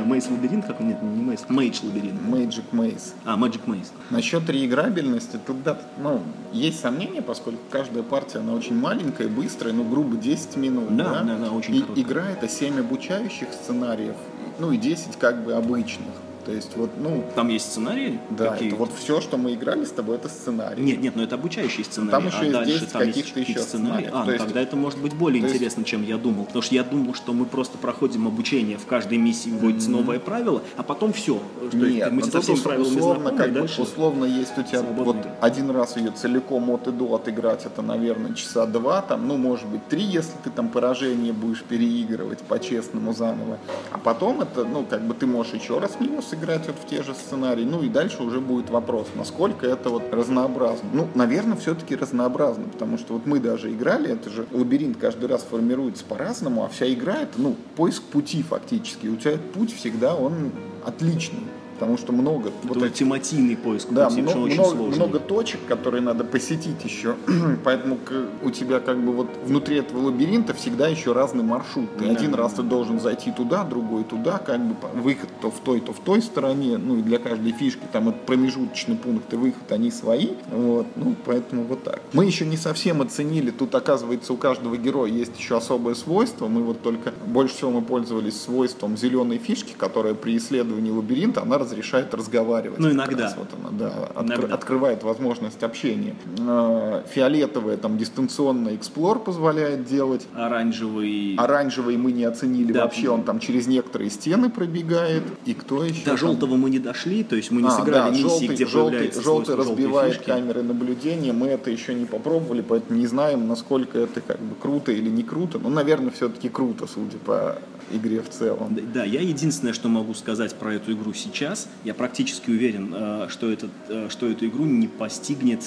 Мейс Лабиринт, как он, нет, не Мейс, Мейдж Лабиринт. Magic Maze. А, Magic Maze. Насчет реиграбельности, тут да, ну, есть сомнения, поскольку каждая партия, она очень маленькая, быстрая, ну, грубо 10 минут. Да, да, да, очень И короткая. игра это 7 обучающих сценариев, ну, и 10 как бы обычных. То есть вот, ну, Там есть сценарии? да, какие? это вот все, что мы играли с тобой, это сценарий. Нет, нет, но это обучающий сценарий. Там еще а есть дальше 10 там есть каких-то еще сценариев. А, То ну есть- тогда это может быть более то есть- интересно, чем я думал. Потому что я думал, что мы просто проходим обучение, в каждой миссии вводится новое правило, а потом все. Что Нет, мы ну со всеми правилами условно, знакомы, как бы, дальше условно есть у тебя свободно вот один раз ее целиком от и до отыграть, это, наверное, часа два, там, ну, может быть, три, если ты там поражение будешь переигрывать по-честному заново. А потом это, ну, как бы ты можешь еще раз в него сыграть вот в те же сценарии, ну, и дальше уже будет вопрос, насколько это вот разнообразно. Ну, наверное, все-таки разнообразно, потому что вот мы даже играли, это же лабиринт каждый раз формируется по-разному, а вся игра это, ну, поиск пути фактически. У тебя путь всегда, он отличный. Потому что много Это вот этих тематийный поиск да, пути, много, очень много, сложный. много точек, которые надо посетить еще. Поэтому у тебя как бы вот внутри этого лабиринта всегда еще разный маршрут. Ты Да. один раз ты должен зайти туда, другой туда, как бы выход то в той, то в той стороне. Ну и для каждой фишки там это промежуточный пункт и выход, они свои. Вот, ну поэтому вот так. Мы еще не совсем оценили, тут оказывается у каждого героя есть еще особое свойство. Мы вот только больше всего мы пользовались свойством зеленой фишки, которая при исследовании лабиринта, она разрешает разговаривать. Ну, иногда. раз вот она, да, Иногда. открывает возможность общения. Э, Фиолетовая там дистанционный эксплор позволяет делать. Оранжевый... Оранжевый мы не оценили Да. вообще, он там через некоторые стены пробегает. И кто еще? До там? желтого мы не дошли, то есть мы не А, сыграли да, миссии, желтый, где желтый, появляется желтый разбивает фишки. камеры наблюдения. Мы это еще не попробовали, поэтому не знаем, насколько это как бы круто или не круто. Ну, наверное, все-таки круто, судя по игре в целом. Да, Да, я единственное, что могу сказать про эту игру сейчас, я практически уверен, э, что, этот, э, что эту игру не постигнет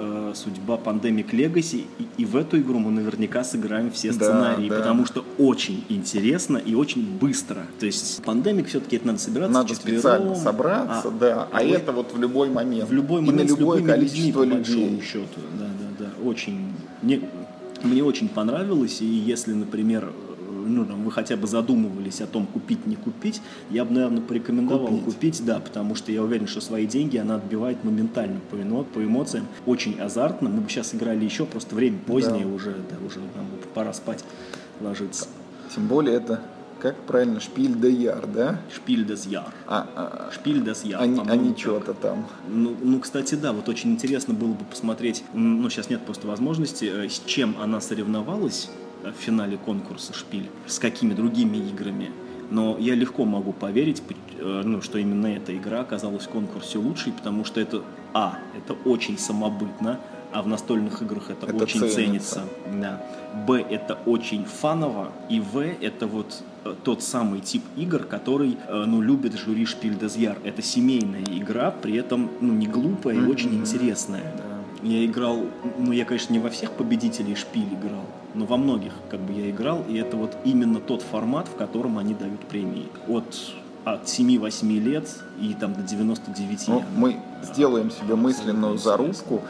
э, судьба Pandemic Legacy, и, и в эту игру мы наверняка сыграем все Да, сценарии, да. потому что очень интересно и очень быстро. То есть Pandemic все-таки это надо собираться Надо специально собраться, а- да. А, а вы- это вот в любой момент. в любой И момент на с любое любыми людьми, количество по большому людей. счету. Да, да, да. Очень. Мне, мне очень понравилось, и если, например, ну, там, вы хотя бы задумывались о том, купить, не купить, я бы, наверное, порекомендовал Купить. купить, да, потому что я уверен, что свои деньги она отбивает моментально по, эмо- по эмоциям. Очень азартно. Мы бы сейчас играли еще, просто время позднее Да. уже, да, уже нам пора спать, ложиться. Тем более это, как правильно, шпиль де яр, да? Шпиль des Jahr. А, а, Шпиль а, а по-моему, не так. что-то там. Ну, ну, кстати, да, вот очень интересно было бы посмотреть, ну, сейчас нет просто возможности, э, с чем она соревновалась в финале конкурса «Шпиль», с какими другими играми. Но я легко могу поверить, э, ну, что именно эта игра оказалась в конкурсе лучшей, потому что это, а, это очень самобытно, а в настольных играх это, Это очень ценится. ценится. Да. Б это очень фаново, и В это вот э, тот самый тип игр, который э, ну, любит жюри Шпиль Jahr. Это семейная игра, при этом ну, не глупая и Мгм. очень интересная. Я играл, ну я, конечно, не во всех победителей Шпиль играл, но во многих как бы я играл, и это вот именно тот формат, в котором они дают премии. От от 7-8 лет и там до 99. Ну, мы Да. сделаем себе мысленную зарубку.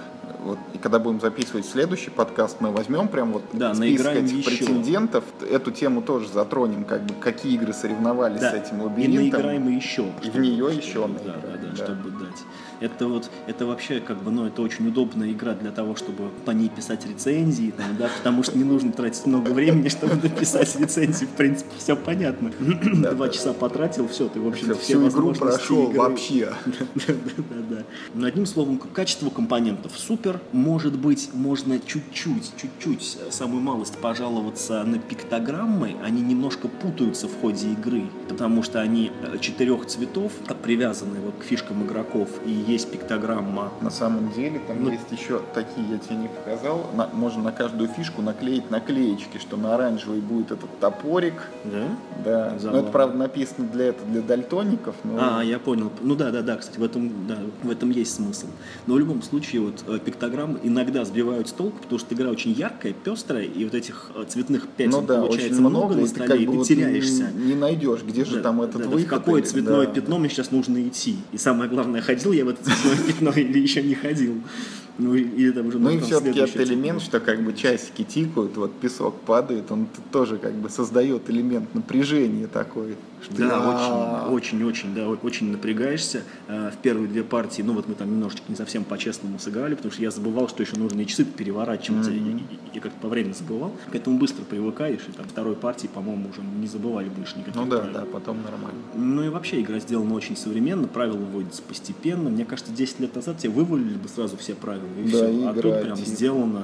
Вот, и когда будем записывать следующий подкаст, мы возьмем прям вот Да, список этих еще. претендентов. Эту тему тоже затронем, как бы какие игры соревновались Да. с этим И лабиринтом. наиграем и еще. И в нее еще Да, наиграем, да, да, да. чтобы дать. Это вот, это вообще как бы, ну, это очень удобная игра для того, чтобы по ней писать рецензии, там, да, потому что не нужно тратить много времени, чтобы написать рецензии, в принципе, все понятно. Да, Два да. часа потратил, все, ты, в общем, все всю игру прошел игры- вообще. да, да, да. Одним словом, качество компонентов супер. Может быть, можно чуть-чуть, чуть-чуть, самую малость пожаловаться на пиктограммы. Они немножко путаются в ходе игры, потому что они э, четырех цветов, привязаны вот к фишкам игроков, и есть пиктограмма. На самом деле там Ну- есть еще такие, я тебе не показал. На- можно на каждую фишку наклеить наклеечки, что на оранжевый будет этот топорик. Да? Да. Но Забавно. это, правда, написано для этого для дальтоников. Но... А, я понял. Ну да, да, да, кстати, в этом, да, в этом есть смысл. Но в любом случае, вот э, пиктограммы иногда сбивают с толку, потому что игра очень яркая, пестрая, и вот этих э, цветных пятен Ну да, получается очень много, на и ты столе, как и ты вот теряешься. не, не найдешь, где же Да, там этот да, да, выход. В какое или- цветное да. пятно мне сейчас нужно идти? И самое главное, ходил я в это цветное пятно или еще не ходил? Ну, и- или там уже Ну и все-таки этот элемент, что как бы часики тикают, вот песок падает, он тоже как бы создает элемент напряжения такой. Что Да, а, очень, очень, очень, да, очень напрягаешься. Э, В первые две партии, ну вот мы там немножечко не совсем по-честному сыграли, потому что я забывал, что еще нужно и часы переворачивать. Я, я- я как-то по времени забывал. К этому быстро привыкаешь, и там второй партии, по-моему, уже не забывали больше никаких Ну да, правил. да, потом нормально. Ну и вообще игра сделана очень современно, правила вводятся постепенно. Мне кажется, 10 лет назад тебе вывалили бы сразу все правила, и Да, все. и А тут игра, прям типа. сделано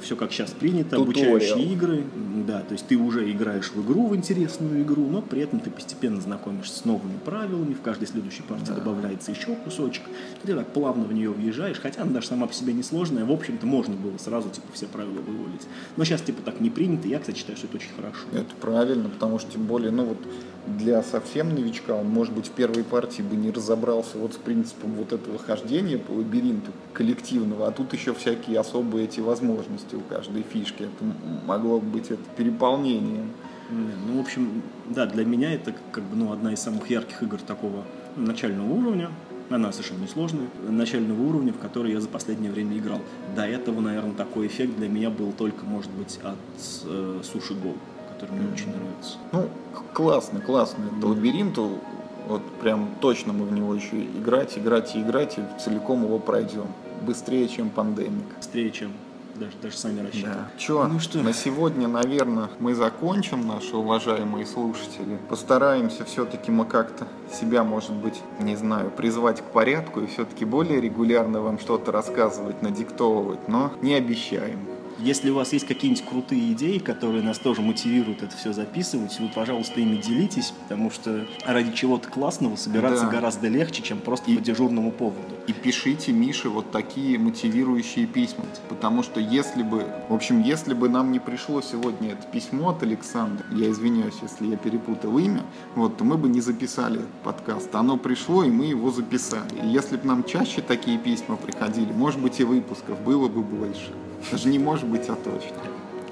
все как сейчас принято, Туториал. обучающие игры. Да, то есть ты уже играешь в игру, в интересную игру, но при этом ты постепенно знакомишься с новыми правилами, в каждой следующей партии добавляется еще кусочек. Ты так плавно в нее въезжаешь, хотя она даже сама по себе несложная, в общем-то можно было сразу типа все правила вывалить. Но сейчас типа так не принято, я, кстати, считаю, что это очень хорошо. Это правильно, потому что тем более, ну вот для совсем новичка, он, может быть, в первой партии бы не разобрался вот с принципом вот этого хождения по лабиринту коллективного, а тут еще всякие особые эти возможности у каждой фишки. Это могло бы быть это переполнением. Не, Ну, в общем, да, для меня это как бы ну, одна из самых ярких игр такого начального уровня. Она совершенно несложная. Начального уровня, в который я за последнее время играл. До этого, наверное, такой эффект для меня был только, может быть, от э, Суши Go, который мне очень нравится. Ну, классно, классно. Это лабиринт, вот прям точно мы в него еще играть, играть и играть, и целиком его пройдем. Быстрее, чем пандемик. Быстрее, чем даже, даже сами рассчитывали. Че, Ну что? на сегодня, наверное, мы закончим, наши уважаемые слушатели. Постараемся все-таки мы как-то себя, может быть, не знаю, призвать к порядку и все-таки более регулярно вам что-то рассказывать, надиктовывать, но не обещаем. Если у вас есть какие-нибудь крутые идеи, которые нас тоже мотивируют это все записывать, вы, пожалуйста, ими делитесь, потому что ради чего-то классного собираться Да. гораздо легче, чем просто И- по дежурному поводу. И пишите Мише вот такие мотивирующие письма. Потому что если бы, в общем, если бы нам не пришло сегодня это письмо от Александра, я извиняюсь, если я перепутал имя, вот, то мы бы не записали подкаст. Оно пришло, и мы его записали. И если бы нам чаще такие письма приходили, может быть, и выпусков было бы больше. Даже не может быть, а точно.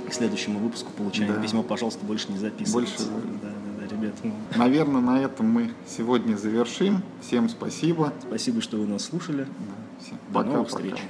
К следующему выпуску получаем Да. письмо, пожалуйста, больше не записывайте. Больше Да, да, да, ребят. ну, Наверное, на этом мы сегодня завершим. Всем спасибо. спасибо, что вы нас слушали. Да, всем До новых пока-пока. встреч.